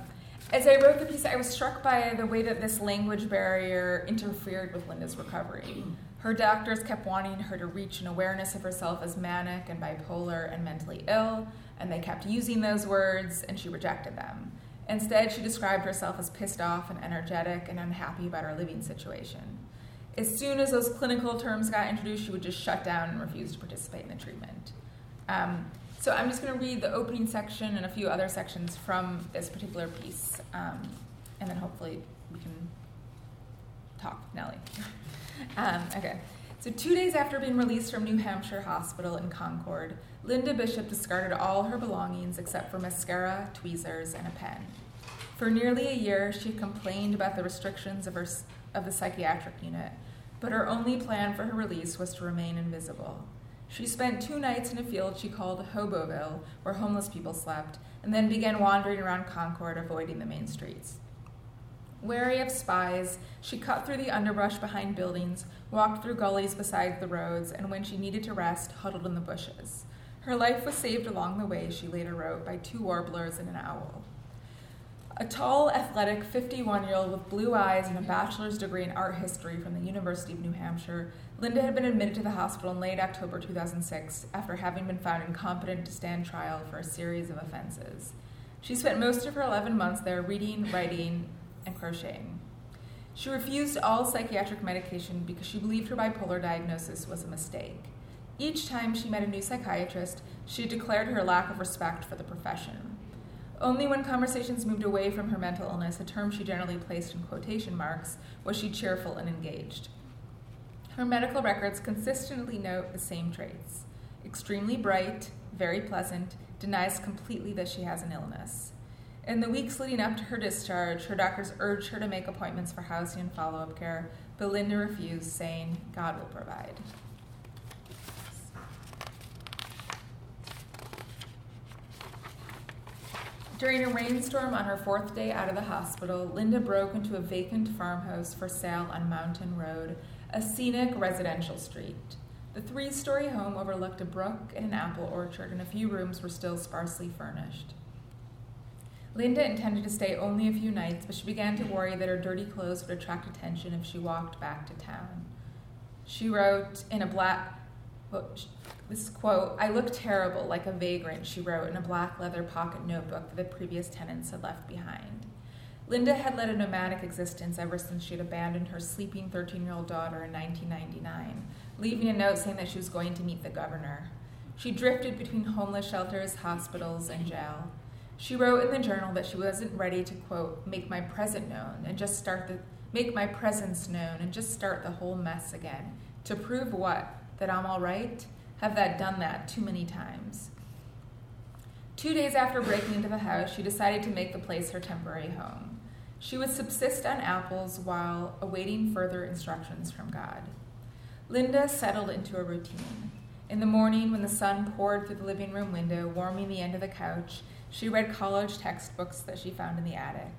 as I wrote the piece, I was struck by the way that this language barrier interfered with Linda's recovery. Her doctors kept wanting her to reach an awareness of herself as manic and bipolar and mentally ill, and they kept using those words, and she rejected them. Instead, she described herself as pissed off and energetic and unhappy about her living situation. As soon as those clinical terms got introduced, she would just shut down and refuse to participate in the treatment. Um, so I'm just going to read the opening section and a few other sections from this particular piece, um, and then hopefully we can talk, Nellie. um, okay. So two days after being released from New Hampshire Hospital in Concord, Linda Bishop discarded all her belongings except for mascara, tweezers, and a pen. For nearly a year, she complained about the restrictions of, her, of the psychiatric unit, but her only plan for her release was to remain invisible. She spent two nights in a field she called Hoboville, where homeless people slept, and then began wandering around Concord, avoiding the main streets. Wary of spies, she cut through the underbrush behind buildings, walked through gullies beside the roads, and when she needed to rest, huddled in the bushes. Her life was saved along the way, she later wrote, by two warblers and an owl. A tall, athletic 51 year old with blue eyes and a bachelor's degree in art history from the University of New Hampshire, Linda had been admitted to the hospital in late October 2006 after having been found incompetent to stand trial for a series of offenses. She spent most of her 11 months there reading, writing, and crocheting. She refused all psychiatric medication because she believed her bipolar diagnosis was a mistake. Each time she met a new psychiatrist, she declared her lack of respect for the profession. Only when conversations moved away from her mental illness, a term she generally placed in quotation marks, was she cheerful and engaged. Her medical records consistently note the same traits extremely bright, very pleasant, denies completely that she has an illness. In the weeks leading up to her discharge, her doctors urged her to make appointments for housing and follow up care, but Linda refused, saying, God will provide. During a rainstorm on her fourth day out of the hospital, Linda broke into a vacant farmhouse for sale on Mountain Road, a scenic residential street. The three story home overlooked a brook and an apple orchard, and a few rooms were still sparsely furnished. Linda intended to stay only a few nights, but she began to worry that her dirty clothes would attract attention if she walked back to town. She wrote in a black, this quote, I look terrible, like a vagrant, she wrote in a black leather pocket notebook that the previous tenants had left behind. Linda had led a nomadic existence ever since she had abandoned her sleeping 13 year old daughter in 1999, leaving a note saying that she was going to meet the governor. She drifted between homeless shelters, hospitals, and jail. She wrote in the journal that she wasn't ready to, quote, make my present known and just start the, make my presence known and just start the whole mess again. To prove what? That I'm all right? have that done that too many times. Two days after breaking into the house, she decided to make the place her temporary home. She would subsist on apples while awaiting further instructions from God. Linda settled into a routine. In the morning, when the sun poured through the living room window, warming the end of the couch, she read college textbooks that she found in the attic.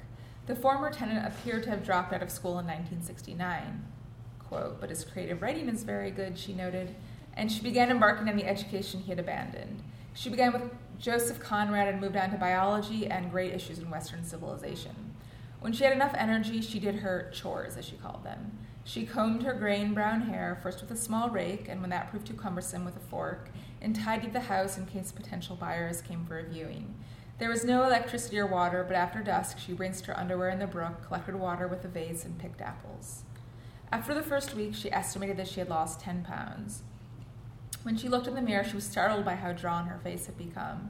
The former tenant appeared to have dropped out of school in 1969. Quote, but his creative writing is very good, she noted and she began embarking on the education he had abandoned. She began with Joseph Conrad and moved on to biology and great issues in Western civilization. When she had enough energy, she did her chores, as she called them. She combed her grain brown hair, first with a small rake, and when that proved too cumbersome, with a fork, and tidied the house in case potential buyers came for a viewing. There was no electricity or water, but after dusk, she rinsed her underwear in the brook, collected water with a vase, and picked apples. After the first week, she estimated that she had lost 10 pounds. When she looked in the mirror, she was startled by how drawn her face had become.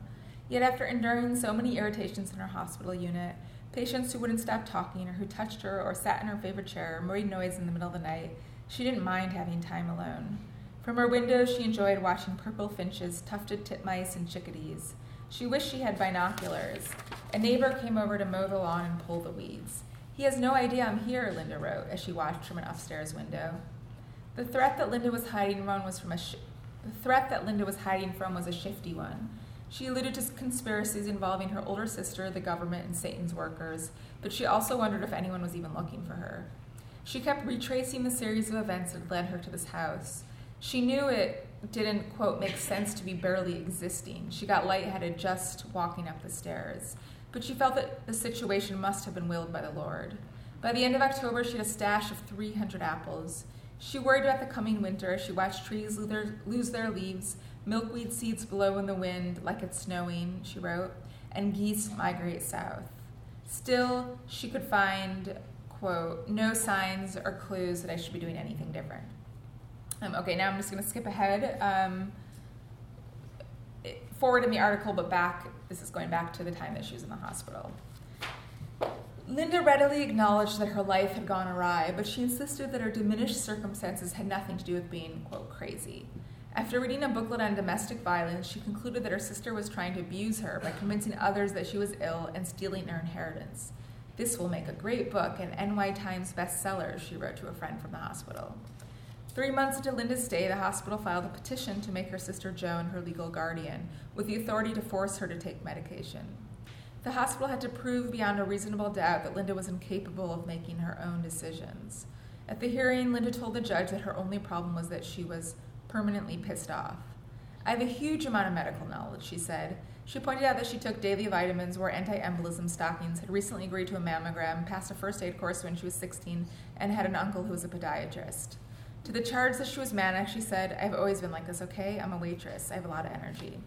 Yet, after enduring so many irritations in her hospital unit, patients who wouldn't stop talking or who touched her or sat in her favorite chair or made noise in the middle of the night, she didn't mind having time alone. From her window, she enjoyed watching purple finches, tufted titmice, and chickadees. She wished she had binoculars. A neighbor came over to mow the lawn and pull the weeds. He has no idea I'm here, Linda wrote as she watched from an upstairs window. The threat that Linda was hiding from was from a sh- the threat that Linda was hiding from was a shifty one. She alluded to conspiracies involving her older sister, the government, and Satan's workers, but she also wondered if anyone was even looking for her. She kept retracing the series of events that led her to this house. She knew it didn't, quote, make sense to be barely existing. She got lightheaded just walking up the stairs. But she felt that the situation must have been willed by the Lord. By the end of October, she had a stash of 300 apples. She worried about the coming winter she watched trees lose their leaves, milkweed seeds blow in the wind like it's snowing, she wrote, and geese migrate south. Still, she could find, quote, no signs or clues that I should be doing anything different. Um, okay, now I'm just going to skip ahead. Um, forward in the article, but back, this is going back to the time that she was in the hospital. Linda readily acknowledged that her life had gone awry, but she insisted that her diminished circumstances had nothing to do with being, quote, crazy. After reading a booklet on domestic violence, she concluded that her sister was trying to abuse her by convincing others that she was ill and stealing her inheritance. This will make a great book and NY Times bestseller, she wrote to a friend from the hospital. Three months into Linda's stay, the hospital filed a petition to make her sister Joan her legal guardian, with the authority to force her to take medication. The hospital had to prove beyond a reasonable doubt that Linda was incapable of making her own decisions. At the hearing, Linda told the judge that her only problem was that she was permanently pissed off. I have a huge amount of medical knowledge, she said. She pointed out that she took daily vitamins, wore anti embolism stockings, had recently agreed to a mammogram, passed a first aid course when she was 16, and had an uncle who was a podiatrist. To the charge that she was manic, she said, I've always been like this, okay? I'm a waitress. I have a lot of energy.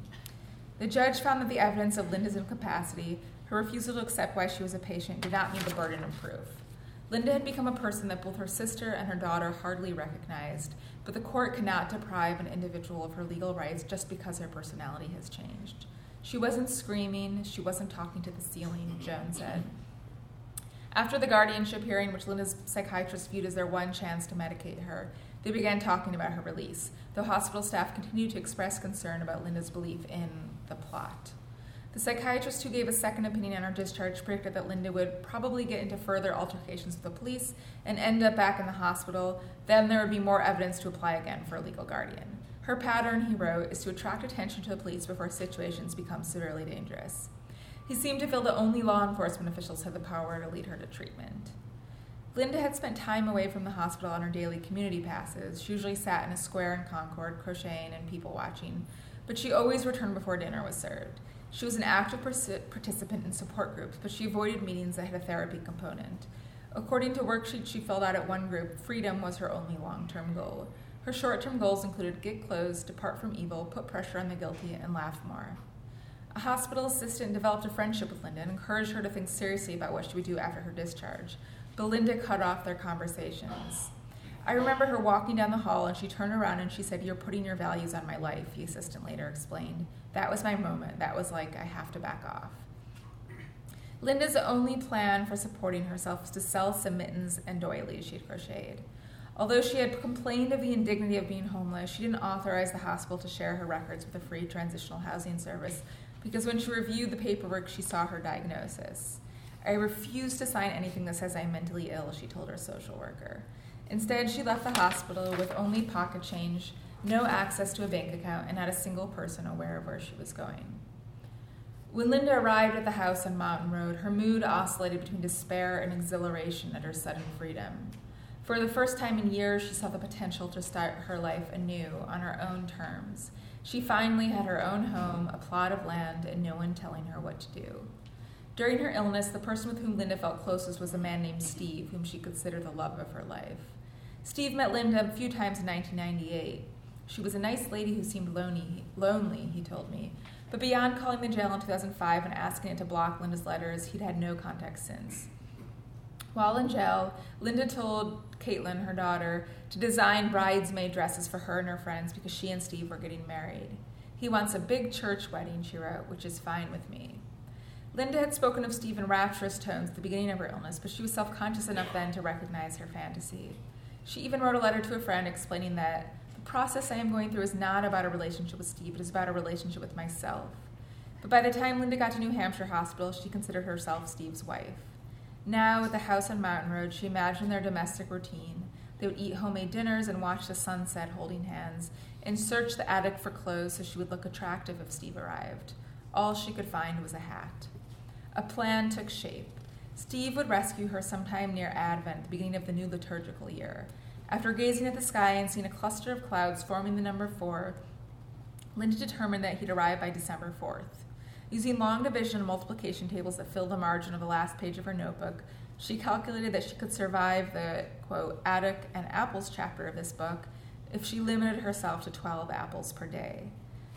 The judge found that the evidence of Linda's incapacity, her refusal to accept why she was a patient, did not meet the burden of proof. Linda had become a person that both her sister and her daughter hardly recognized, but the court cannot deprive an individual of her legal rights just because her personality has changed. She wasn't screaming, she wasn't talking to the ceiling, Joan said. After the guardianship hearing, which Linda's psychiatrist viewed as their one chance to medicate her, they began talking about her release, though hospital staff continued to express concern about Linda's belief in the plot. The psychiatrist who gave a second opinion on her discharge predicted that Linda would probably get into further altercations with the police and end up back in the hospital. Then there would be more evidence to apply again for a legal guardian. Her pattern, he wrote, is to attract attention to the police before situations become severely dangerous. He seemed to feel that only law enforcement officials had the power to lead her to treatment. Linda had spent time away from the hospital on her daily community passes. She usually sat in a square in Concord, crocheting and people watching, but she always returned before dinner was served. She was an active participant in support groups, but she avoided meetings that had a therapy component. According to worksheets she filled out at one group, freedom was her only long term goal. Her short term goals included get clothes, depart from evil, put pressure on the guilty, and laugh more. A hospital assistant developed a friendship with Linda and encouraged her to think seriously about what she would do after her discharge. But Linda cut off their conversations. I remember her walking down the hall and she turned around and she said, You're putting your values on my life, the assistant later explained. That was my moment. That was like, I have to back off. Linda's only plan for supporting herself was to sell some mittens and doilies she had crocheted. Although she had complained of the indignity of being homeless, she didn't authorize the hospital to share her records with a free transitional housing service because when she reviewed the paperwork, she saw her diagnosis. I refuse to sign anything that says I'm mentally ill, she told her social worker. Instead, she left the hospital with only pocket change, no access to a bank account, and not a single person aware of where she was going. When Linda arrived at the house on Mountain Road, her mood oscillated between despair and exhilaration at her sudden freedom. For the first time in years, she saw the potential to start her life anew on her own terms. She finally had her own home, a plot of land, and no one telling her what to do. During her illness, the person with whom Linda felt closest was a man named Steve, whom she considered the love of her life. Steve met Linda a few times in 1998. She was a nice lady who seemed lonely, lonely, he told me. But beyond calling the jail in 2005 and asking it to block Linda's letters, he'd had no contact since. While in jail, Linda told Caitlin, her daughter, to design bridesmaid dresses for her and her friends because she and Steve were getting married. He wants a big church wedding, she wrote, which is fine with me. Linda had spoken of Steve in rapturous tones at the beginning of her illness, but she was self conscious enough then to recognize her fantasy. She even wrote a letter to a friend explaining that the process I am going through is not about a relationship with Steve, it is about a relationship with myself. But by the time Linda got to New Hampshire Hospital, she considered herself Steve's wife. Now, at the house on Mountain Road, she imagined their domestic routine. They would eat homemade dinners and watch the sunset holding hands, and search the attic for clothes so she would look attractive if Steve arrived. All she could find was a hat. A plan took shape. Steve would rescue her sometime near Advent, the beginning of the new liturgical year. After gazing at the sky and seeing a cluster of clouds forming the number four, Linda determined that he'd arrive by December 4th. Using long division and multiplication tables that filled the margin of the last page of her notebook, she calculated that she could survive the, quote, attic and apples chapter of this book if she limited herself to 12 apples per day.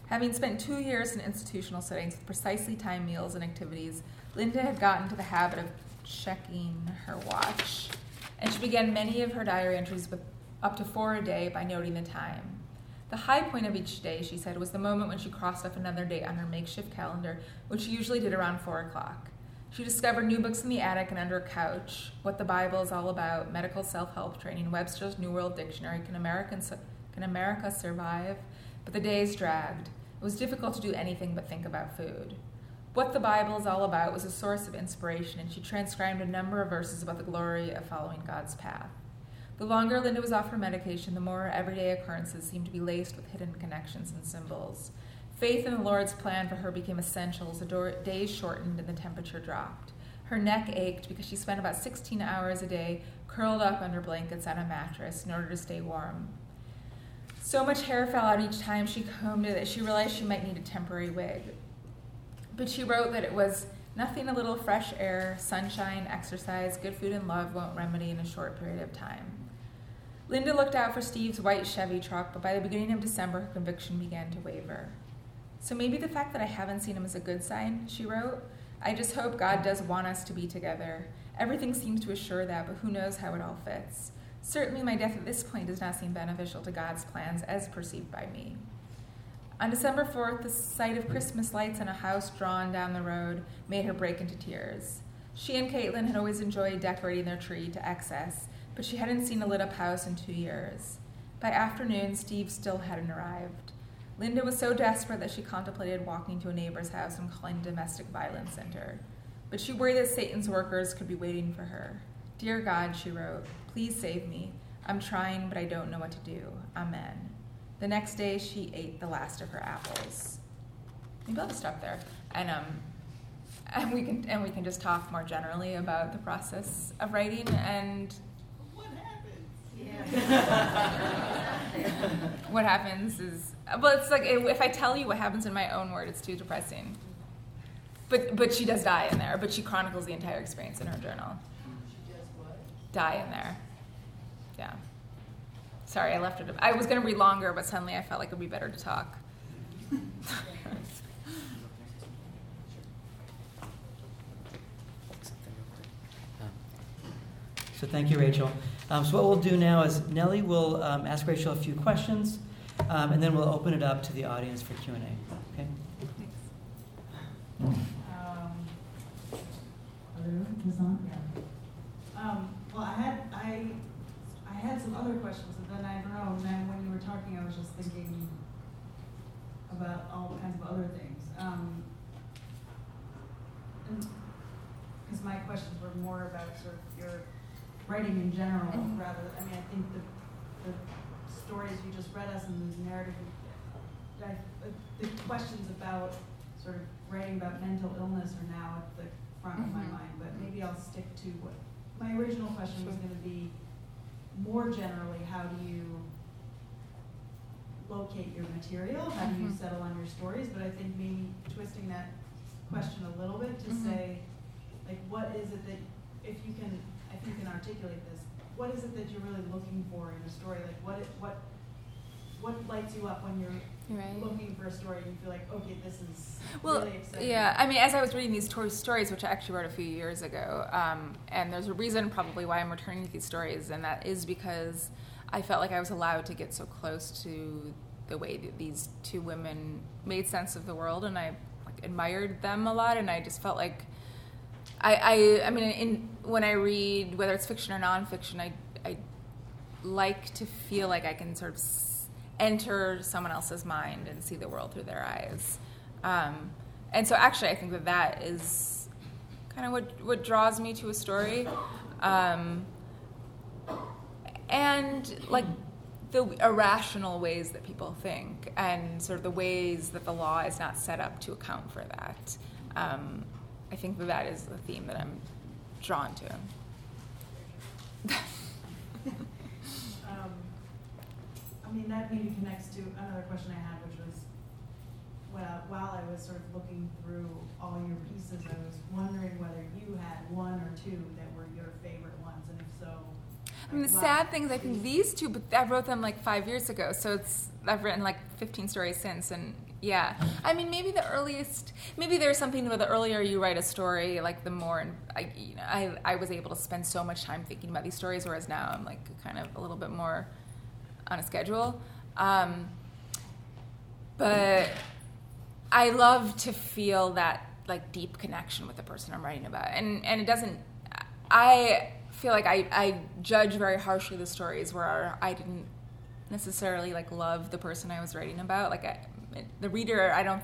Having spent two years in institutional settings with precisely timed meals and activities, Linda had gotten into the habit of checking her watch, and she began many of her diary entries with up to four a day by noting the time. The high point of each day, she said, was the moment when she crossed off another date on her makeshift calendar, which she usually did around four o'clock. She discovered new books in the attic and under a couch, What the Bible is All About, Medical Self Help Training, Webster's New World Dictionary, Can, American, Can America Survive? But the days dragged. It was difficult to do anything but think about food. What the Bible is all about was a source of inspiration, and she transcribed a number of verses about the glory of following God's path. The longer Linda was off her medication, the more everyday occurrences seemed to be laced with hidden connections and symbols. Faith in the Lord's plan for her became essential as the days shortened and the temperature dropped. Her neck ached because she spent about 16 hours a day curled up under blankets on a mattress in order to stay warm. So much hair fell out each time she combed it that she realized she might need a temporary wig. But she wrote that it was nothing a little fresh air, sunshine, exercise, good food, and love won't remedy in a short period of time. Linda looked out for Steve's white Chevy truck, but by the beginning of December, her conviction began to waver. So maybe the fact that I haven't seen him is a good sign, she wrote. I just hope God does want us to be together. Everything seems to assure that, but who knows how it all fits. Certainly, my death at this point does not seem beneficial to God's plans as perceived by me. On December 4th, the sight of Christmas lights in a house drawn down the road made her break into tears. She and Caitlin had always enjoyed decorating their tree to excess, but she hadn't seen a lit up house in two years. By afternoon, Steve still hadn't arrived. Linda was so desperate that she contemplated walking to a neighbor's house and calling a domestic violence center. But she worried that Satan's workers could be waiting for her. Dear God, she wrote, please save me. I'm trying, but I don't know what to do. Amen. The next day, she ate the last of her apples. Maybe I'll just stop there, and um, and we can and we can just talk more generally about the process of writing and What happens? Yeah. what happens is well, it's like if I tell you what happens in my own word, it's too depressing. But but she does die in there. But she chronicles the entire experience in her journal. She does what? Die in there. Yeah. Sorry, I left it. I was going to read longer, but suddenly I felt like it would be better to talk. So thank you, Rachel. Um, so what we'll do now is Nellie will um, ask Rachel a few questions, um, and then we'll open it up to the audience for Q and A. Okay. Um, hello. Yeah. Um, well, I had I I had some other questions, and then I know. And then when you were talking, I was just thinking about all kinds of other things. Um, because my questions were more about sort of your writing in general, Mhm. rather. I mean, I think the the stories you just read us and the narrative. I, uh, the questions about sort of writing about mental illness are now at the front of my Mhm. mind, but maybe I'll stick to what my original question was going to be. More generally, how do you locate your material? How do you Mhm. settle on your stories? But I think maybe twisting that question a little bit to Mhm. say, like, what is it that, if you can, if you can articulate this, what is it that you're really looking for in a story? Like, what, it- what, what lights you up when you're Right. looking for a story and you feel like, okay, this is Well, really exciting? yeah. I mean, as I was reading these tor- stories, which I actually wrote a few years ago, um, and there's a reason probably why I'm returning to these stories, and that is because I felt like I was allowed to get so close to the way that these two women made sense of the world, and I like, admired them a lot, and I just felt like I, I, I mean, in, when I read, whether it's fiction or nonfiction, I, I like to feel like I can sort of enter someone else's mind and see the world through their eyes. Um, and so, actually, I think that that is kind of what, what draws me to a story. Um, and like the irrational ways that people think, and sort of the ways that the law is not set up to account for that. Um, I think that that is the theme that I'm drawn to. Um, I mean, that maybe connects to another question I had, which was, well, while I was sort of looking through all your pieces, I was wondering whether you had one or two that were your favorite ones, and if so. I mean, the like, sad thing is, I think these two, but I wrote them like five years ago, so it's I've written like 15 stories since, and yeah, I mean, maybe the earliest, maybe there's something where the earlier you write a story, like the more, and I, you know, I, I was able to spend so much time thinking about these stories, whereas now I'm like kind of a little bit more on a schedule. Um, but I love to feel that like deep connection with the person I'm writing about, and and it doesn't. I feel like I, I judge very harshly the stories where I didn't necessarily like love the person I was writing about. Like I, the reader, I don't.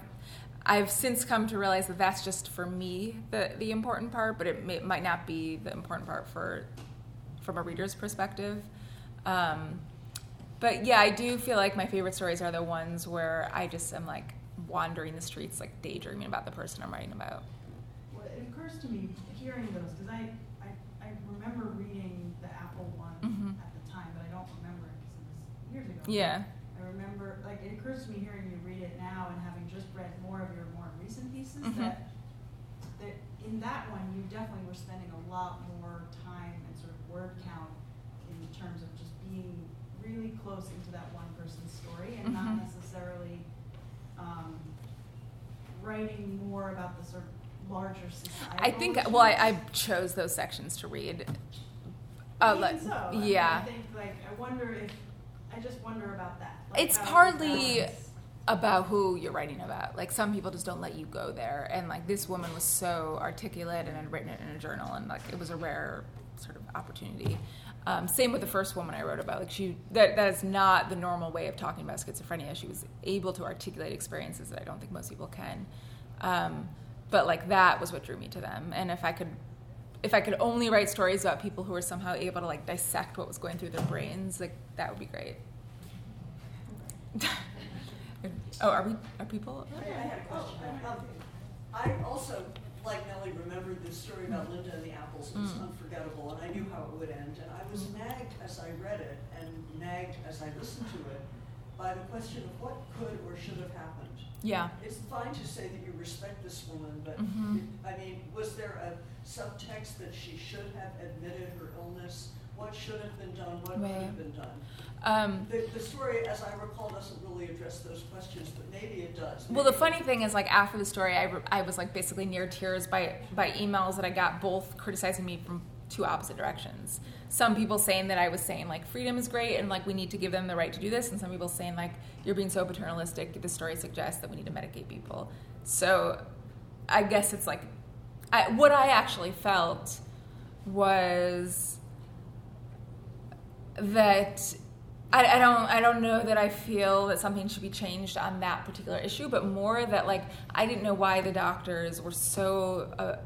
I've since come to realize that that's just for me the the important part, but it, may, it might not be the important part for from a reader's perspective. Um, but yeah, I do feel like my favorite stories are the ones where I just am like wandering the streets, like daydreaming about the person I'm writing about. Well, it occurs to me, hearing those, because I, I, I remember reading the Apple one Mhm. at the time, but I don't remember it because it was years ago. Yeah. I remember, like, it occurs to me hearing you read it now and having just read more of your more recent pieces Mhm. that, that in that one, you definitely were spending a lot more time and sort of word count in terms of just being really close into that one person's story and not Mhm. necessarily, um, writing more about the sort of larger societal I think well, I, I chose those sections to read. Uh, Even like, so, I mean, yeah, I think, like, I wonder if, I just wonder about that. like, It's partly- about who you're writing about. Like some people just don't let you go there, and like this woman was so articulate and had written it in a journal, and like it was a rare sort of opportunity. Um, same with the first woman I wrote about. Like she, that that is not the normal way of talking about schizophrenia. She was able to articulate experiences that I don't think most people can. Um, but like that was what drew me to them. And if I could, if I could only write stories about people who were somehow able to like dissect what was going through their brains, like that would be great. oh, are we? Are people? I I had a question. Um, I also, like Nellie, remembered this story about Linda and the apples. It was Mm. unforgettable, and I knew how it would end. And I was nagged as I read it and nagged as I listened to it by the question of what could or should have happened. Yeah. It's fine to say that you respect this woman, but Mhm. I mean, was there a subtext that she should have admitted her illness? What should have been done? What could have been done? Um, The, the story, as I recall, doesn't really address those questions, but maybe it does. well, the funny thing is, like after the story, I, re- I was like basically near tears by by emails that I got, both criticizing me from two opposite directions. Some people saying that I was saying like freedom is great and like we need to give them the right to do this, and some people saying like you're being so paternalistic. The story suggests that we need to medicate people. So, I guess it's like, I, what I actually felt was that I, I don't I don't know that I feel that something should be changed on that particular issue, but more that like I didn't know why the doctors were so uh,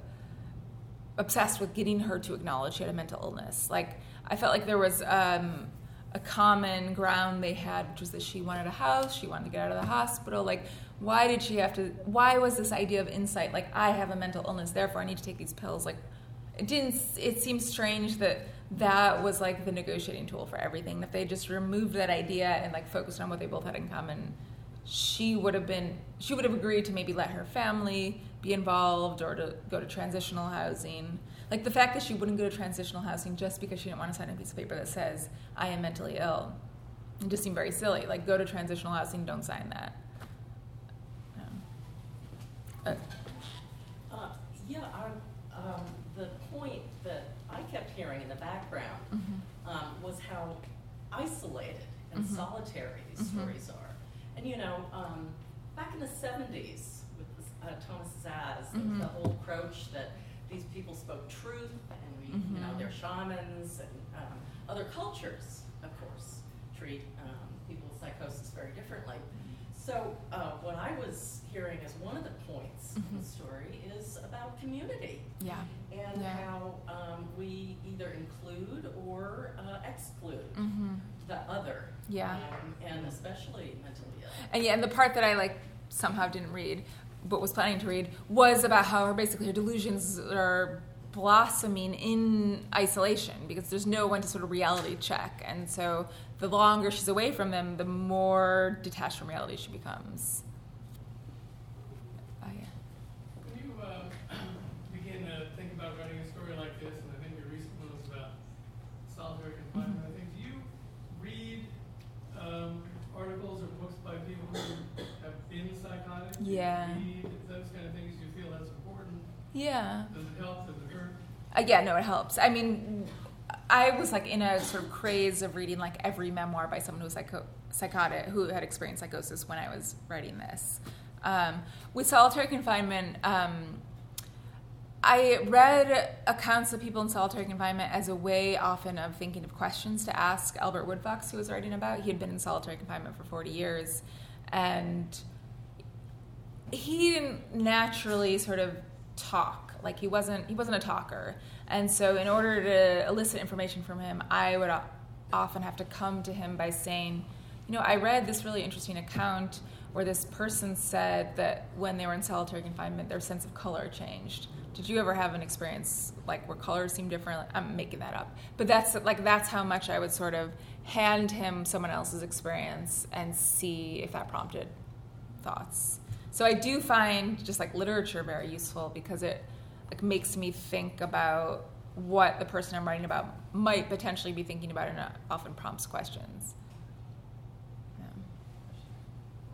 obsessed with getting her to acknowledge she had a mental illness. Like I felt like there was um, a common ground they had, which was that she wanted a house, she wanted to get out of the hospital. Like why did she have to? Why was this idea of insight like I have a mental illness, therefore I need to take these pills? Like it didn't it seems strange that that was like the negotiating tool for everything. If they just removed that idea and like focused on what they both had in common she would have been she would have agreed to maybe let her family be involved or to go to transitional housing. Like the fact that she wouldn't go to transitional housing just because she didn't want to sign a piece of paper that says i am mentally ill it just seemed very silly. Like go to transitional housing don't sign that. Yeah. Uh, Uh, Yeah, um, the point that kept hearing in the background mhm. um, was how isolated and Mhm. solitary these Mhm. stories are. and you know, um, back in the seventies with uh, Thomas Szasz, the- Mhm. the whole approach that these people spoke truth and we, you know, Mhm. they're shamans and um, other cultures, of course, treat um, people with psychosis very differently. So uh, what I was hearing as one of the points of Mhm. the story is about community Yeah. and Yeah. how um, we either include or uh, exclude Mm-hmm. the other, Yeah. um, and especially mentally ill. And yeah, and the part that I like somehow didn't read, but was planning to read, was about how her basically her delusions are blossoming in isolation because there's no one to sort of reality check, and so the longer she's away from them, the more detached from reality she becomes. Oh yeah. When you um, begin to think about writing a story like this, and I think your recent one was about solitary confinement, I think, do you read um, articles or books by people who have been psychotic? Yeah. Those kind of things. Do you feel that's important? Yeah. Does it help? Uh, yeah, no, it helps. I mean, I was like in a sort of craze of reading like every memoir by someone who was psycho- psychotic, who had experienced psychosis when I was writing this. Um, with solitary confinement, um, I read accounts of people in solitary confinement as a way often of thinking of questions to ask Albert Woodfox, who was writing about. He had been in solitary confinement for 40 years. And he didn't naturally sort of talk like he wasn't he wasn't a talker. And so in order to elicit information from him i would often have to come to him by saying you know i read this really interesting account where this person said that when they were in solitary confinement their sense of color changed. Did you ever have an experience like where colors seem different? I'm making that up. But that's like that's how much i would sort of hand him someone else's experience and see if that prompted thoughts. So I do find just like literature very useful because it like makes me think about what the person I'm writing about might potentially be thinking about and often prompts questions. Yeah.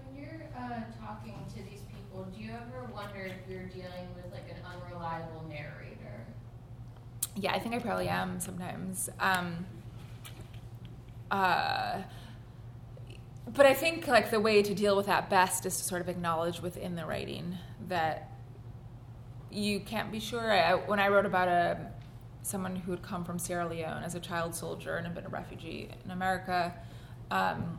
When you're uh, talking to these people, do you ever wonder if you're dealing with like an unreliable narrator? Yeah, I think I probably am sometimes. Um, uh, but I think like the way to deal with that best is to sort of acknowledge within the writing that you can't be sure. I, when I wrote about a someone who had come from Sierra Leone as a child soldier and had been a refugee in America, um,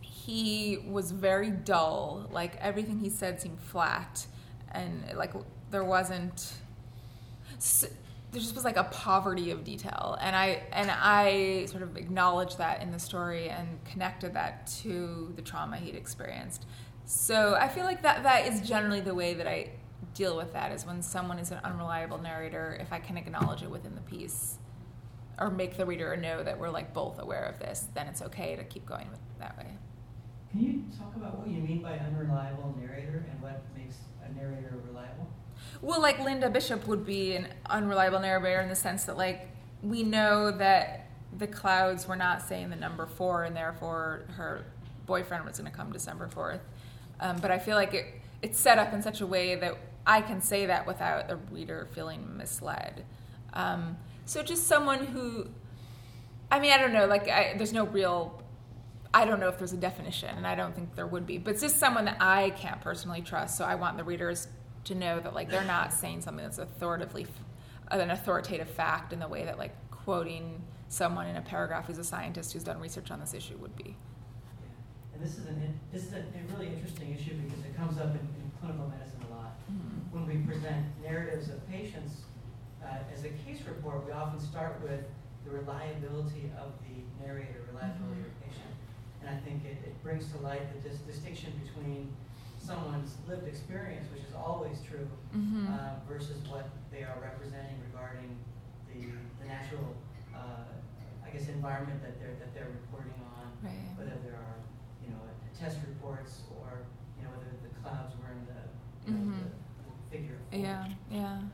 he was very dull. Like everything he said seemed flat, and like there wasn't. there just was like a poverty of detail, and I and I sort of acknowledged that in the story and connected that to the trauma he'd experienced. So I feel like that that is generally the way that I deal with that is when someone is an unreliable narrator. If I can acknowledge it within the piece, or make the reader know that we're like both aware of this, then it's okay to keep going with that way. Can you talk about what you mean by unreliable narrator and what makes a narrator reliable? Well, like Linda Bishop would be an unreliable narrator in the sense that, like, we know that the clouds were not saying the number four, and therefore her boyfriend was going to come December 4th. Um, but I feel like it, it's set up in such a way that I can say that without the reader feeling misled. Um, so just someone who, I mean, I don't know, like, I, there's no real I don't know if there's a definition, and I don't think there would be, but it's just someone that I can't personally trust. So I want the readers to know that like they're not saying something that's authoritatively an authoritative fact in the way that like quoting someone in a paragraph who's a scientist who's done research on this issue would be. And this is an this is a, a really interesting issue because it comes up in clinical medicine a lot. When we present narratives of patients uh, as a case report, we often start with the reliability of the narrator, reliability of the patient. And I think it, it brings to light the dis- distinction between someone's lived experience, which is always true, Mhm. uh, versus what they are representing regarding the, the natural, uh, I guess, environment that they're that they're reporting on. Right. Whether there are, you know, test reports or you know whether the clouds were in the, you know, Mhm. the, the figure. Yeah, yeah. Um,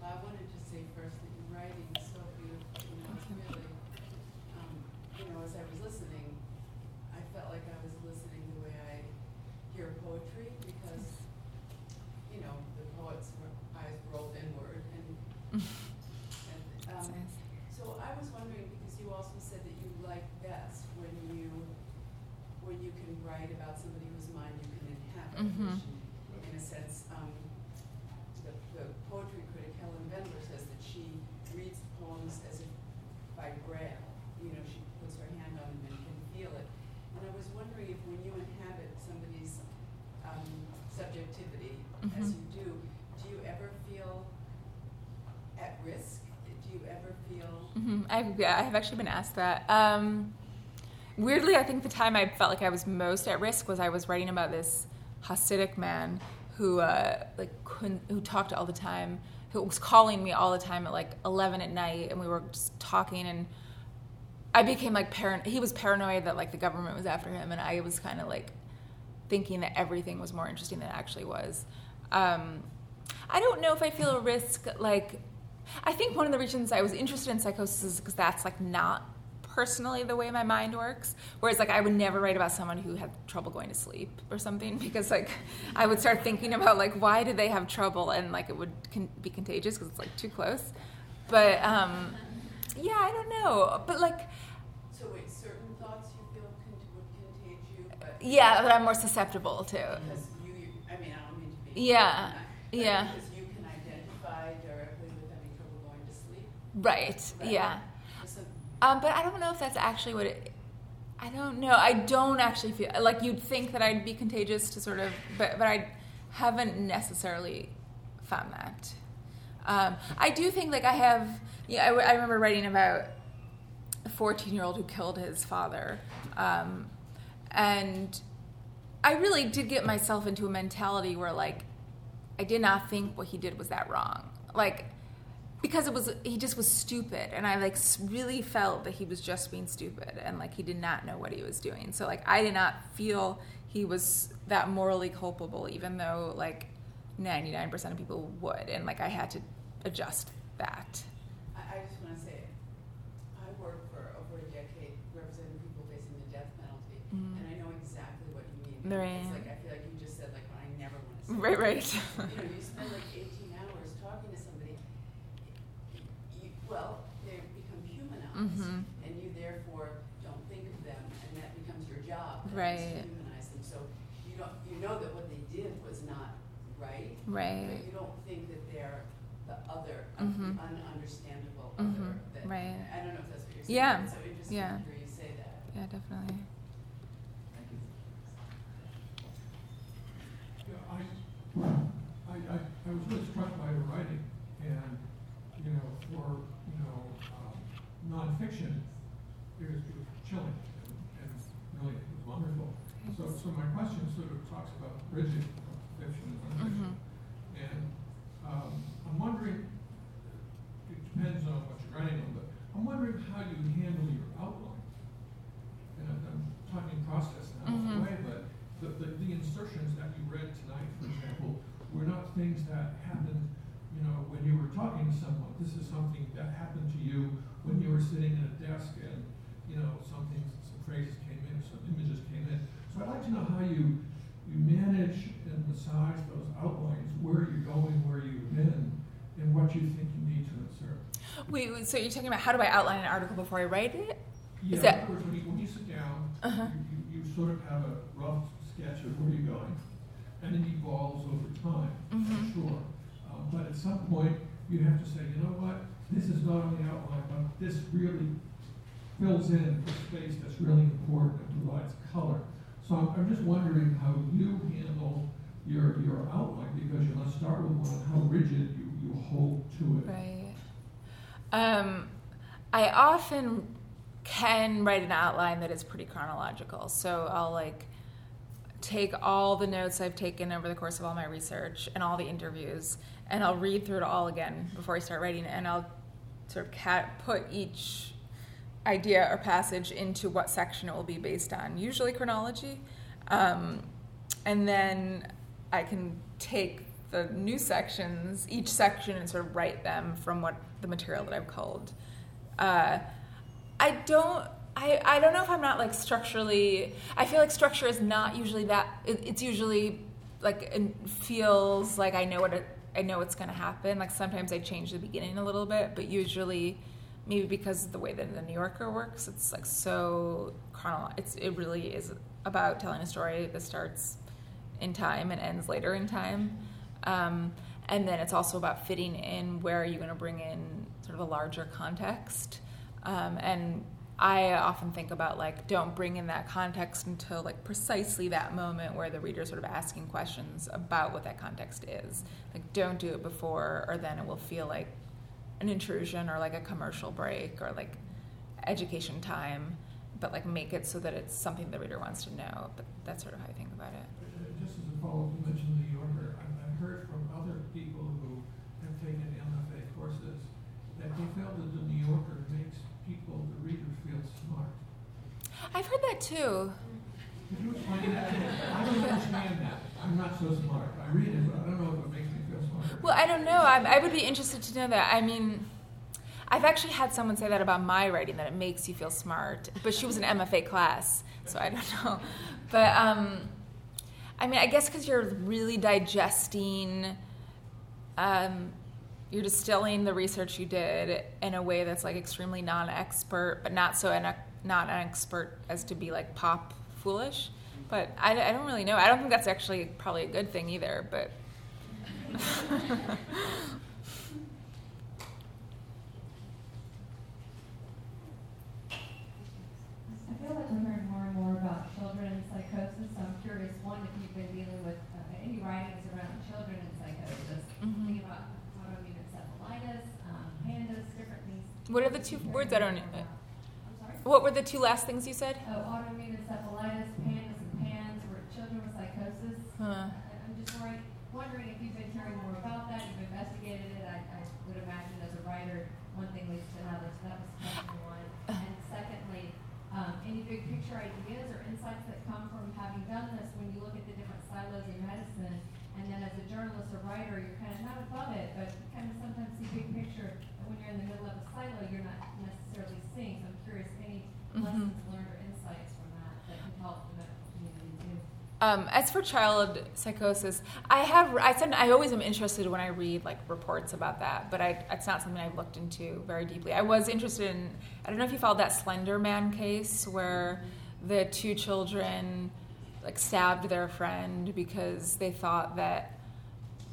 Well, I wanted to say first that your writing is so beautiful, you know, it's Thank you. really, um, you know, as I was listening, I felt like I was listening the way I hear poetry because, you know, the poet's r- eyes roll inward and, and, That's um, nice. so I was wondering, because you also said that you like best when about somebody whose mind you can inhabit, Mhm. which, in a sense, um, the, the poetry critic Helen Vendler says that she reads poems as if by braille. You know, she puts her hand on them and can feel it. And I was wondering if when you inhabit somebody's um, subjectivity, as Mhm. you do, do you ever feel at risk? Do you ever feel hmm I've, yeah, I've actually been asked that. Um, weirdly, I think the time I felt like I was most at risk was I was writing about this Hasidic man who uh, like couldn't, who talked all the time, who was calling me all the time at like eleven at night, and we were just talking, and I became like paranoid. He was paranoid that like the government was after him, and I was kind of like thinking that everything was more interesting than it actually was. Um, I don't know if I feel a risk. Like, I think one of the reasons I was interested in psychosis is because that's like not personally the way my mind works. Whereas, like, I would never write about someone who had trouble going to sleep or something because, like, I would start thinking about like why did they have trouble and like it would con- be contagious because it's like too close. But um, yeah, I don't know. But like, So wait, certain thoughts you feel con- would contage you, but yeah, but I'm more susceptible to. because you, I mean, I don't mean to be. Yeah, yeah. Because you can identify directly with having trouble going to sleep. Right. Right. Yeah. Um, but I don't know if that's actually what it. I don't know. I don't actually feel like you'd think that I'd be contagious to sort of, but but I haven't necessarily found that. Um, I do think like I have. Yeah, I, I remember writing about a fourteen-year-old who killed his father, um, and I really did get myself into a mentality where like I did not think what he did was that wrong. Like because it was he just was stupid and i like really felt that he was just being stupid and like he did not know what he was doing so like i did not feel he was that morally culpable even though like 99% of people would and like i had to adjust that I, I just want to say, I worked for over a decade representing people facing the death penalty, Mm. and I know exactly what you mean. Right. It's like, I feel like you just said, like, I never want to right right You know, you spend like eighteen hours talking to somebody, you, well, they become humanized. Mhm. And you therefore don't think of them, and that becomes your job. Right. To humanize them, so you don't, you know that what they did was not right. right But you don't think that they're the other, Mhm. ununderstandable Mhm. other. That, Right. I don't know if that's what you're saying. Yeah. It's so interesting Yeah. to hear you say that. yeah definitely Yeah, I, I, I, I was really struck by your writing, and, you know, for, you know, nonfiction, it was, it was chilling, and, and really, it was wonderful. So, so my question sort of talks about bridging fiction and nonfiction. Mhm. And, um, I'm wondering, it depends on what you're writing on, but I'm wondering how you handle your outline. And I'm, I'm talking process now, in Mhm. a way, but the, the, the insertions that you read tonight, for example, were not things that happened, you know, when you were talking to someone. This is something that happened to you when you were sitting at a desk and, you know, something, some phrases came in, some images came in. So I'd like to know how you, you manage and massage those outlines, where you're going, where you've been, and what you think you need to insert. wait, so you're talking about how do i outline an article before i write it Yeah, in that- other words, when you, when you sit down, Uh-huh. you, you, you sort of have a rough sketch of where you're going, and it evolves over time, Mhm. I'm sure. Um, but at some point, you have to say, you know what, this is not on the outline, but this really fills in the space that's really important and provides color. So I'm, I'm just wondering how you handle your, your outline, because you must start with one, how rigid you, you hold to it. Right. Um, I often can write an outline that is pretty chronological. So I'll like take all the notes I've taken over the course of all my research and all the interviews, and I'll read through it all again before I start writing, and I'll sort of cat put each idea or passage into what section it will be based on, usually chronology. Um, and then I can take the new sections, each section, and sort of write them from what the material that I've culled. Uh, I don't. I, I don't know if I'm not like structurally. I feel like structure is not usually that. It, it's usually like it feels like I know what it, I know what's going to happen. Like sometimes I change the beginning a little bit, but usually maybe because of the way that the New Yorker works, it's like so chronolo- It's it really is about telling a story that starts in time and ends later in time. Um, and then it's also about fitting in where are you going to bring in sort of a larger context. Um, and I often think about like don't bring in that context until like precisely that moment where the reader's sort of asking questions about what that context is. Like don't do it before or then it will feel like an intrusion or like a commercial break or like education time, but like make it so that it's something the reader wants to know. But that's sort of how I think about it. Uh, Just as a follow-up, you mentioned the New Yorker. I've, I've heard from other people who have taken MFA courses that they felt that the New Yorker makes people, the readers, feel smart. I've heard that too. Could you explain that? I don't understand that. I'm not so smart. I read it, but I don't know if it makes me feel smarter. Well, I don't know. I, I would be interested to know that. I mean, I've actually had someone say that about my writing that it makes you feel smart, but she was an MFA class, so I don't know. But um, I mean, I guess because you're really digesting, um, you're distilling the research you did in a way that's like extremely non-expert, but not so not an expert as to be like pop foolish. But I, I don't really know. I don't think that's actually probably a good thing either. But I feel like more and more about children and psychosis. So I'm curious, one, if you've been dealing with uh, any writings around children and psychosis, Mhm. thinking about autoimmune encephalitis, um, PANDAS, different things. What are the two words? I don't. Sorry? What were the two last things you said? Oh, autoimmune encephalitis, PANDAS and PANS, were children with psychosis. Huh. I'm just worried, wondering if you've been hearing more about that, you've investigated it. I, I would imagine as a writer, one thing leads to another, so that was question one. And secondly, um, any big picture ideas or insights that come from having done this when you look at the different silos of medicine? And then as a journalist or writer, you're kind of not above it, but you kind of sometimes see big picture. And when you're in the middle of a silo, you're not necessarily seeing. So I'm curious, any Mhm. Lessons learned or insights from that that can help the medical community too? Um, as for child psychosis, I have I said I always am interested when I read like reports about that, but I, it's not something I've looked into very deeply. I was interested in I don't know if you followed that Slender Man case where the two children like stabbed their friend because they thought that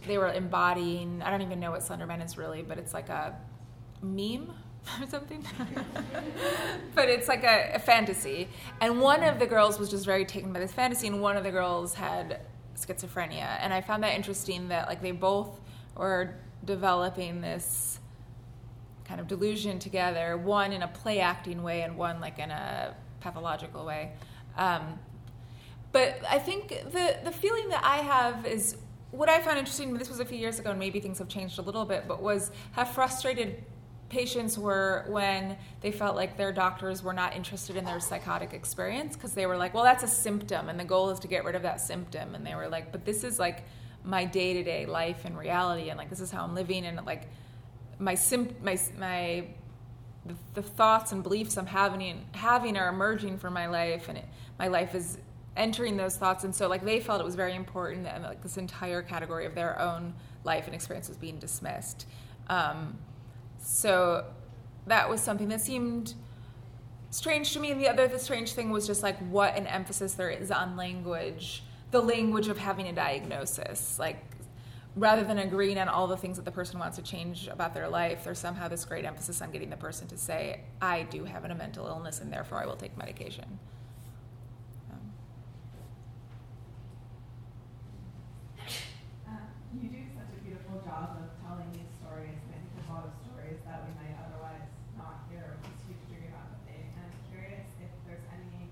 they were embodying I don't even know what Slender Man is really, but it's like a meme or something. but it's like a, a fantasy. And one of the girls was just very taken by this fantasy, and one of the girls had schizophrenia. And I found that interesting that like they both were developing this kind of delusion together, one in a play acting way and one like in a pathological way. Um, but I think the the feeling that I have is what I found interesting. This was a few years ago, and maybe things have changed a little bit. But was how frustrated patients were when they felt like their doctors were not interested in their psychotic experience because they were like, "Well, that's a symptom, and the goal is to get rid of that symptom." And they were like, "But this is like my day to day life and reality, and like this is how I'm living, and like my sim my my." The, the thoughts and beliefs I'm having having are emerging from my life, and it, my life is entering those thoughts and so like they felt it was very important that like this entire category of their own life and experience was being dismissed um, so that was something that seemed strange to me. And the other the strange thing was just like what an emphasis there is on language the language of having a diagnosis. Like rather than agreeing on all the things that the person wants to change about their life there's somehow this great emphasis on getting the person to say i do have a mental illness and therefore i will take medication um, Uh, you do such a beautiful job of telling these stories, and a lot of stories that we might otherwise not hear, which is huge degree of empathy. And I'm curious if there's any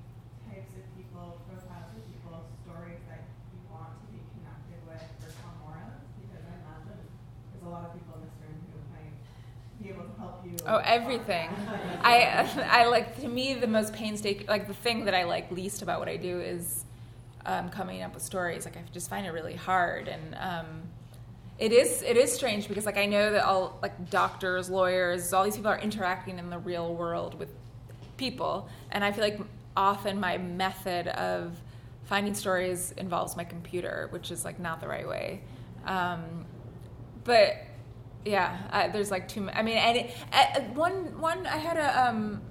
types of people, profiles of people, stories that you want to be connected with or tell more of, because I imagine there's a lot of people in this room who might be able to help you. Oh, everything. I, I like to me the most painstaking, like the thing that I like least about what I do is um, coming up with stories. Like I just find it really hard, and um, it is it is strange because like I know that all like doctors, lawyers, all these people are interacting in the real world with people, and I feel like often my method of finding stories involves my computer, which is like not the right way. Um, but yeah, there's like ma- I mean, and it, one one I had a um,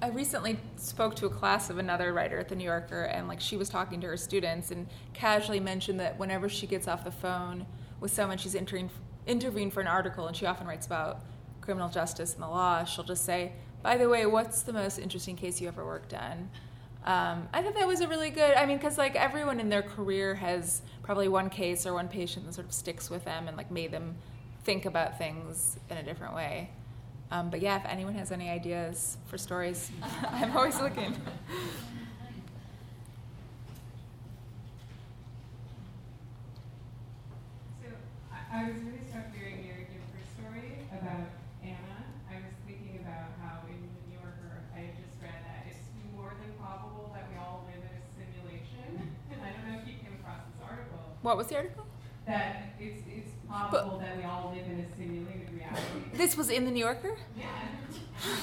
I recently spoke to a class of another writer at the New Yorker, and like she was talking to her students and casually mentioned that whenever she gets off the phone with someone, she's interviewing interviewing for an article, and she often writes about criminal justice and the law. She'll just say, "By the way, what's the most interesting case you ever worked on?" Um, I thought that was a really good. I mean, because like everyone in their career has probably one case or one patient that sort of sticks with them and like made them think about things in a different way. Um, but yeah, if anyone has any ideas for stories, I'm always looking. So I, was really struck during your, your first story about Anna. I was thinking about how in the New Yorker, I had just read that it's more than probable that we all live in a simulation. And I don't know if you came across this article. What was the article? That probable that we all live in a simulated reality. This was in the New Yorker. Yeah.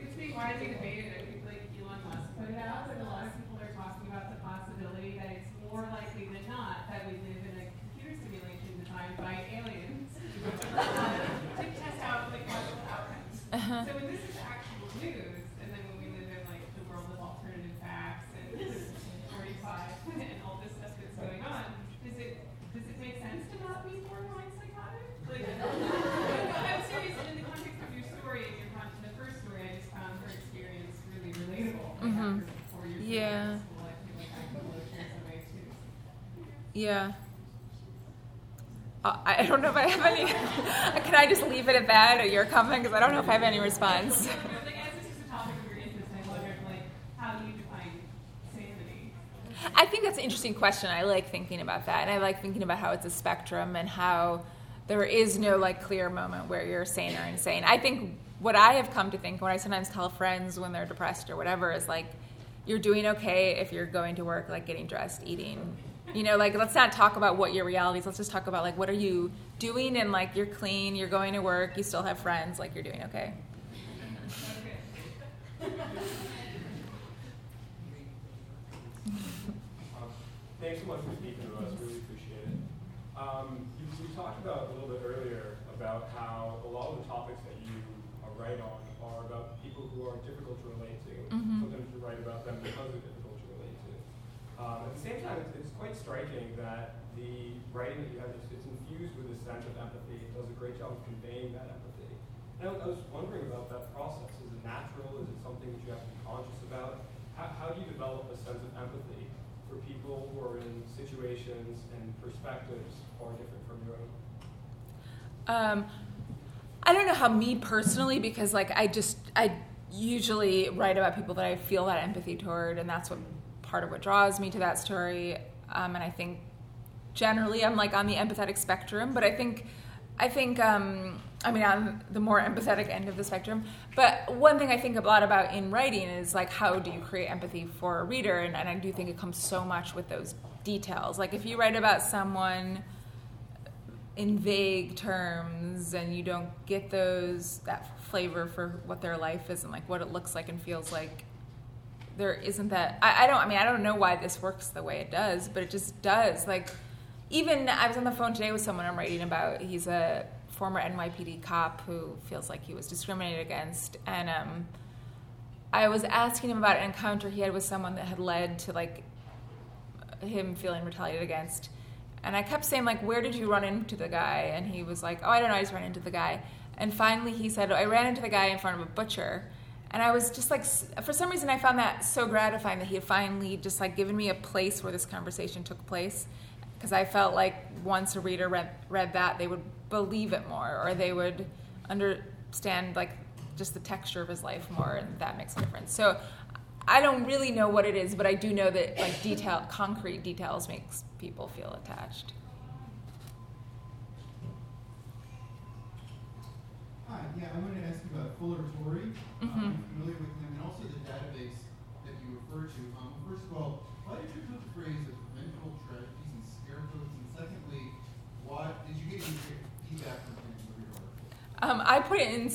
It's being widely debated. I think like Elon Musk put it out, but a lot of people are talking about the possibility that it's more likely than not that we live in a computer simulation designed by aliens to test out like possible outcomes. Uh-huh. So when this is actual news, and then when we live in like the world of alternative facts and 45 and all this stuff that's going on, does it does it make sense to not be borderline psychotic? Like, no, I'm serious. And in the context of your story and your con- the first story, I just found her experience really relatable. Like, Mhm. after four years Yeah. of school, I feel like I can relate in some way too. Yeah. Uh, I I don't know if I have any. Can I just leave it at that, or your comment? Because I don't know if I have any response. Like, as this is a topic of your interest, I wondered like how do you define sanity? I think that's an interesting question. I like thinking about that, and I like thinking about how it's a spectrum and how there is no like clear moment where you're sane or insane. I think what I have come to think, what I sometimes tell friends when they're depressed or whatever, is like you're doing okay if you're going to work, like getting dressed, eating. You know, like let's not talk about what your reality is. Let's just talk about like what are you doing, and like you're clean, you're going to work, you still have friends, like you're doing okay. Um, Thanks so much for speaking to us, really appreciate it. Um, you, you talked about a little bit earlier about how a lot of the topics that you write on are about people who are difficult to relate to. Mhm. Sometimes you write about them because they're difficult to relate to. Um, at the same time, quite striking that the writing that you have, it's, infused with a sense of empathy. It does a great job of conveying that empathy. And I, I was wondering about that process. Is it natural? Is it something that you have to be conscious about? How, how do you develop a sense of empathy for people who are in situations and perspectives far different from your own? Um, I don't know how me personally, because like I just I usually write about people that I feel that empathy toward, and that's what part of what draws me to that story. Um, and I think generally I'm like on the empathetic spectrum, but I think I think um, I mean on the more empathetic end of the spectrum. But one thing I think a lot about in writing is like how do you create empathy for a reader, and, and I do think it comes so much with those details. Like if you write about someone in vague terms and you don't get those that flavor for what their life is and like what it looks like and feels like there isn't that I, I don't i mean i don't know why this works the way it does but it just does like even i was on the phone today with someone i'm writing about he's a former nypd cop who feels like he was discriminated against and um, i was asking him about an encounter he had with someone that had led to like him feeling retaliated against and I kept saying, like, where did you run into the guy? And he was like, oh, I don't know, I just ran into the guy. And finally he said, I ran into the guy in front of a butcher. And I was just like, for some reason, I found that so gratifying that he had finally just like given me a place where this conversation took place. Because I felt like once a reader read, read that, they would believe it more or they would understand like just the texture of his life more, and that makes a difference. So I don't really know what it is, but I do know that like detail, concrete details makes people feel attached. Hi, yeah, I wanted to ask you about Fuller Torrey. Mhm. Um, I'm familiar with him, and also the database that you refer to. Um, first of all, why did you put the phrase of preventable tragedies and scarecrows? And secondly, why did you get any feedback from him for your article? Um, I put it in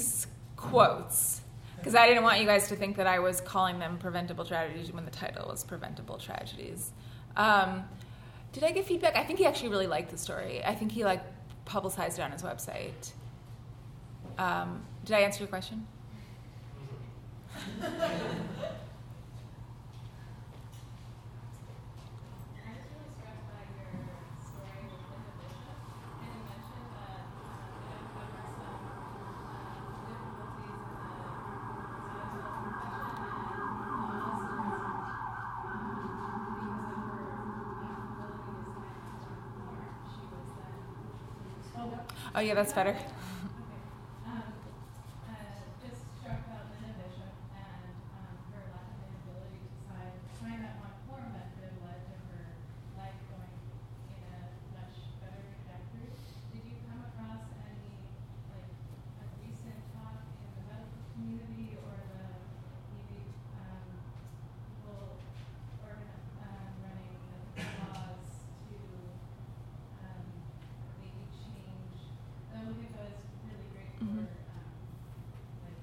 quotes because I didn't want you guys to think that I was calling them preventable tragedies when the title was preventable tragedies. Um, did I get feedback? I think he actually really liked the story. I think he like publicized it on his website. Um, did I answer your question? Oh yeah, that's struck by your story with Linda Bishop, and you mentioned that um, it uncovered some um, difficulties in the somatic profession and loss um, because of her ability to sign more. She was then spoke up. Oh yeah, that's better. Okay. Um, uh, just struck about Linda Bishop and um, her lack of inability to sign, sign that one form that could have led to her life going in a much better trajectory. Did you come across any, like, a recent talk in the medical community or the, maybe, um, people organ, um, running the laws to, um, maybe change that would think was really great for, Mhm. um, like,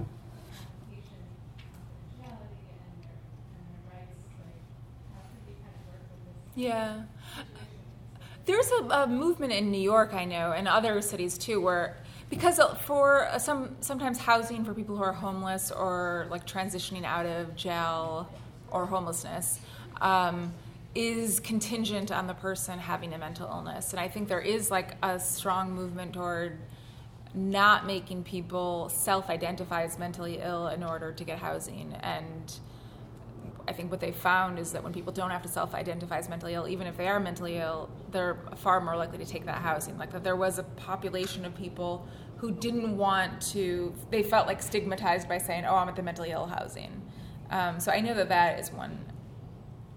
um, patient confidentiality and their, and their rights, like, how could we kind of work with this? Yeah. There's a, a movement in New York, I know, and other cities too, where because for some sometimes housing for people who are homeless or like transitioning out of jail or homelessness um, is contingent on the person having a mental illness, and I think there is like a strong movement toward not making people self-identify as mentally ill in order to get housing and I think what they found is that when people don't have to self-identify as mentally ill, even if they are mentally ill, they're far more likely to take that housing. Like that, there was a population of people who didn't want to. They felt like stigmatized by saying, "Oh, I'm at the mentally ill housing." Um, so I know that that is one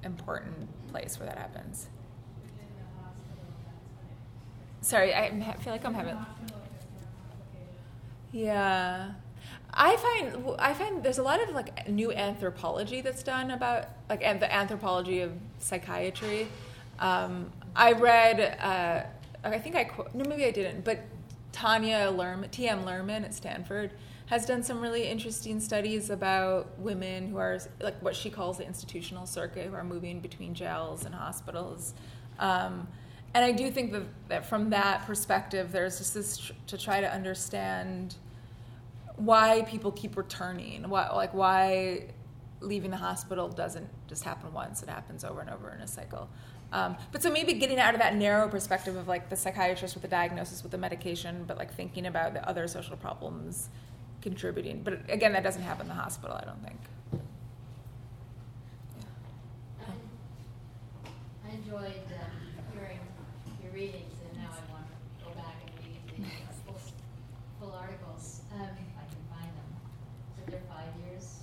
important place where that happens. In the hospital, that's when it. Sorry, I feel like I'm having. hospital, it gets more. Yeah. I find I find there's a lot of like new anthropology that's done about like and the anthropology of psychiatry. Um, I read uh, I think I no maybe I didn't but Tanya Luhrmann T.M. Luhrmann at Stanford has done some really interesting studies about women who are like what she calls the institutional circuit who are moving between jails and hospitals. Um, and I do think that, that from that perspective, there's just this tr- to try to understand why people keep returning. Why, like why leaving the hospital doesn't just happen once; it happens over and over in a cycle. Um, but so maybe getting out of that narrow perspective of like the psychiatrist with the diagnosis with the medication, but like thinking about the other social problems contributing. But again, that doesn't happen in the hospital. I don't think. Yeah. I enjoyed um, hearing your readings, and now I want to go back and read the uh, full, full articles, um, if I can find them. So they're five years.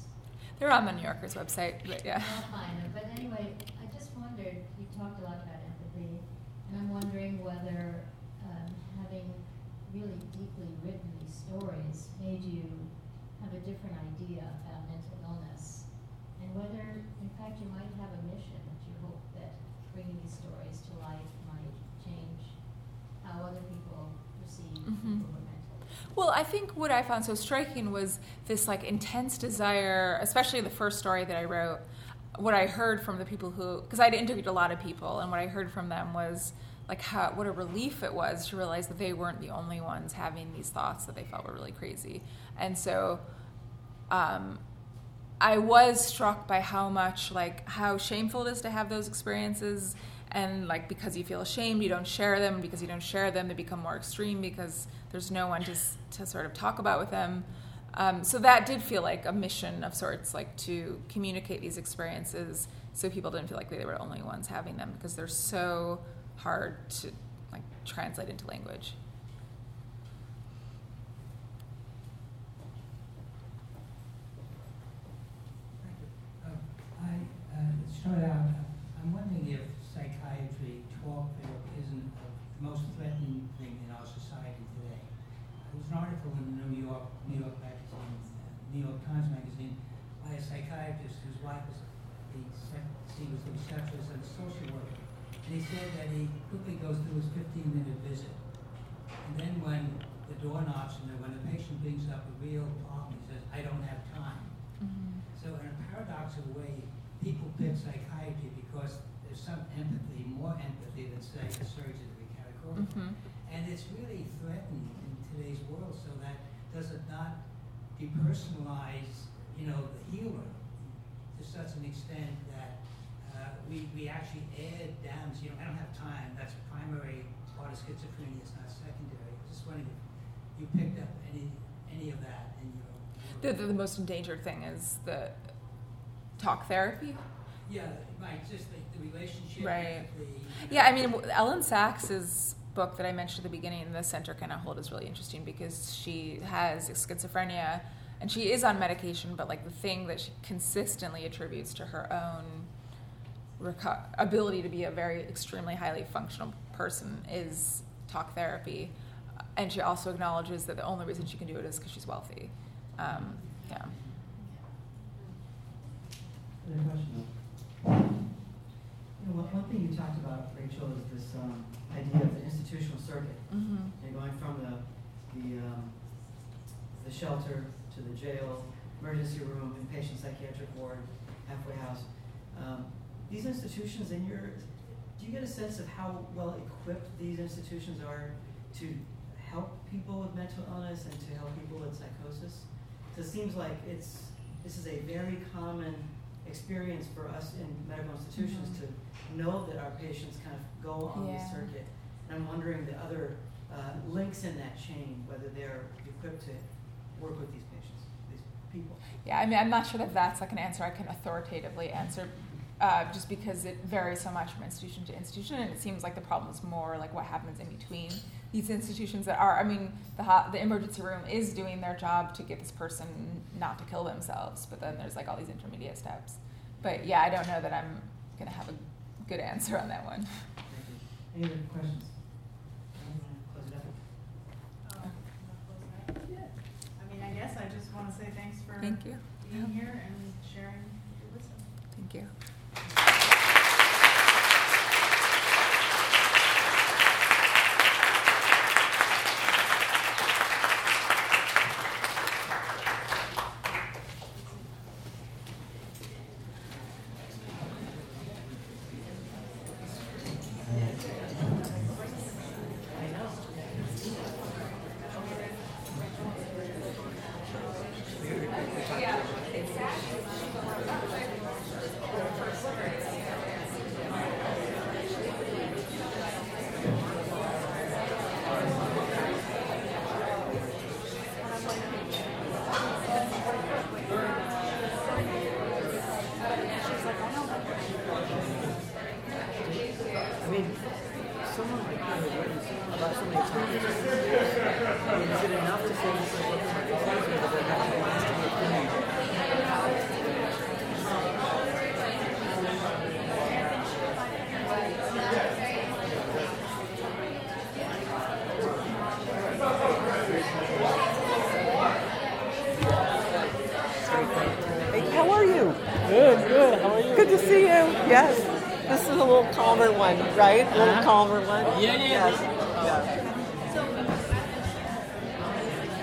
They're on the New Yorker's website, but yeah. I'll find them, but anyway, I just wondered, you talked a lot about empathy, and I'm wondering whether, um, having really deeply written these stories made you have a different idea about mental illness, and whether, in fact, you might have a mission that you hope that bringing these stories to life might change how other people perceive Mhm. people with mental illness. Well, I think what I found so striking was this like intense desire, especially the first story that I wrote. What I heard from the people who, because I'd interviewed a lot of people, and what I heard from them was like how what a relief it was to realize that they weren't the only ones having these thoughts that they felt were really crazy, and so. Um, I was struck by how much like how shameful it is to have those experiences and like because you feel ashamed you don't share them. Because you don't share them they become more extreme because there's no one to, to sort of talk about with them. Um, so that did feel like a mission of sorts like to communicate these experiences so people didn't feel like they were the only ones having them because they're so hard to like translate into language. Uh, I, uh, to start out, I'm wondering if most threatening thing in our society today. There was an article in the New York, New York magazine, uh, New York Times magazine, by a psychiatrist whose wife was the, she was the receptionist and a social worker. And he said that he quickly goes through his 15-minute visit. And then when the door knocks and then when the patient brings up a real problem, he says, I don't have time. So in a paradoxical way, people pick psychiatry because there's some empathy, more empathy than say a surgeon to be categorical. Mhm. And it's really threatened in today's world, so that does it not depersonalize, you know, the healer to such an extent that uh, we, we actually add dams, you know, I don't have time, that's primary part of schizophrenia, it's not secondary. Just wondering if you picked up any, any of that in your The, the, the most endangered thing is the talk therapy. Yeah, right, just the, the relationship. Right. with the- Yeah, I mean, Elyn Saks's book that I mentioned at the beginning, The Center Cannot Hold, is really interesting because she has schizophrenia and she is on medication, but like the thing that she consistently attributes to her own reco- ability to be a very extremely highly functional person is talk therapy. And she also acknowledges that the only reason she can do it is because she's wealthy. Um, yeah. You know, one thing you talked about, Is this um, idea of the institutional circuit. Mhm. And going from the, the, um, the shelter to the jail, emergency room, inpatient psychiatric ward, halfway house. Um, these institutions in your, do you get a sense of how well equipped these institutions are to help people with mental illness and to help people with psychosis? 'Cause it seems like it's, this is a very common experience for us in medical institutions Mhm. to know that our patients kind of go on Yeah. the circuit. And I'm wondering the other uh, links in that chain, whether they're equipped to work with these patients, these people. Yeah, I mean, I'm not sure that that's like an answer I can authoritatively answer, uh, just because it varies so much from institution to institution, and it seems like the problem is more like what happens in between these institutions that are. I mean, the ho- the emergency room is doing their job to get this person not to kill themselves, but then there's like all these intermediate steps. But yeah, I don't know that I'm gonna have a good answer on that one. Any other questions? Close it. Um, I mean, I guess I just want to say thanks for Thank you. being here and sharing your wisdom. Thank you. I mean, someone like you has written about so many topics. I mean, is it enough to say this is what the market is, or does it have to lasting opinion? Hey, how are you? Good, good. How are you? Good to see you. Yes. This is a little calmer one, right? A little Uh-huh. calmer one. Yeah, yeah, Yes. this- yes.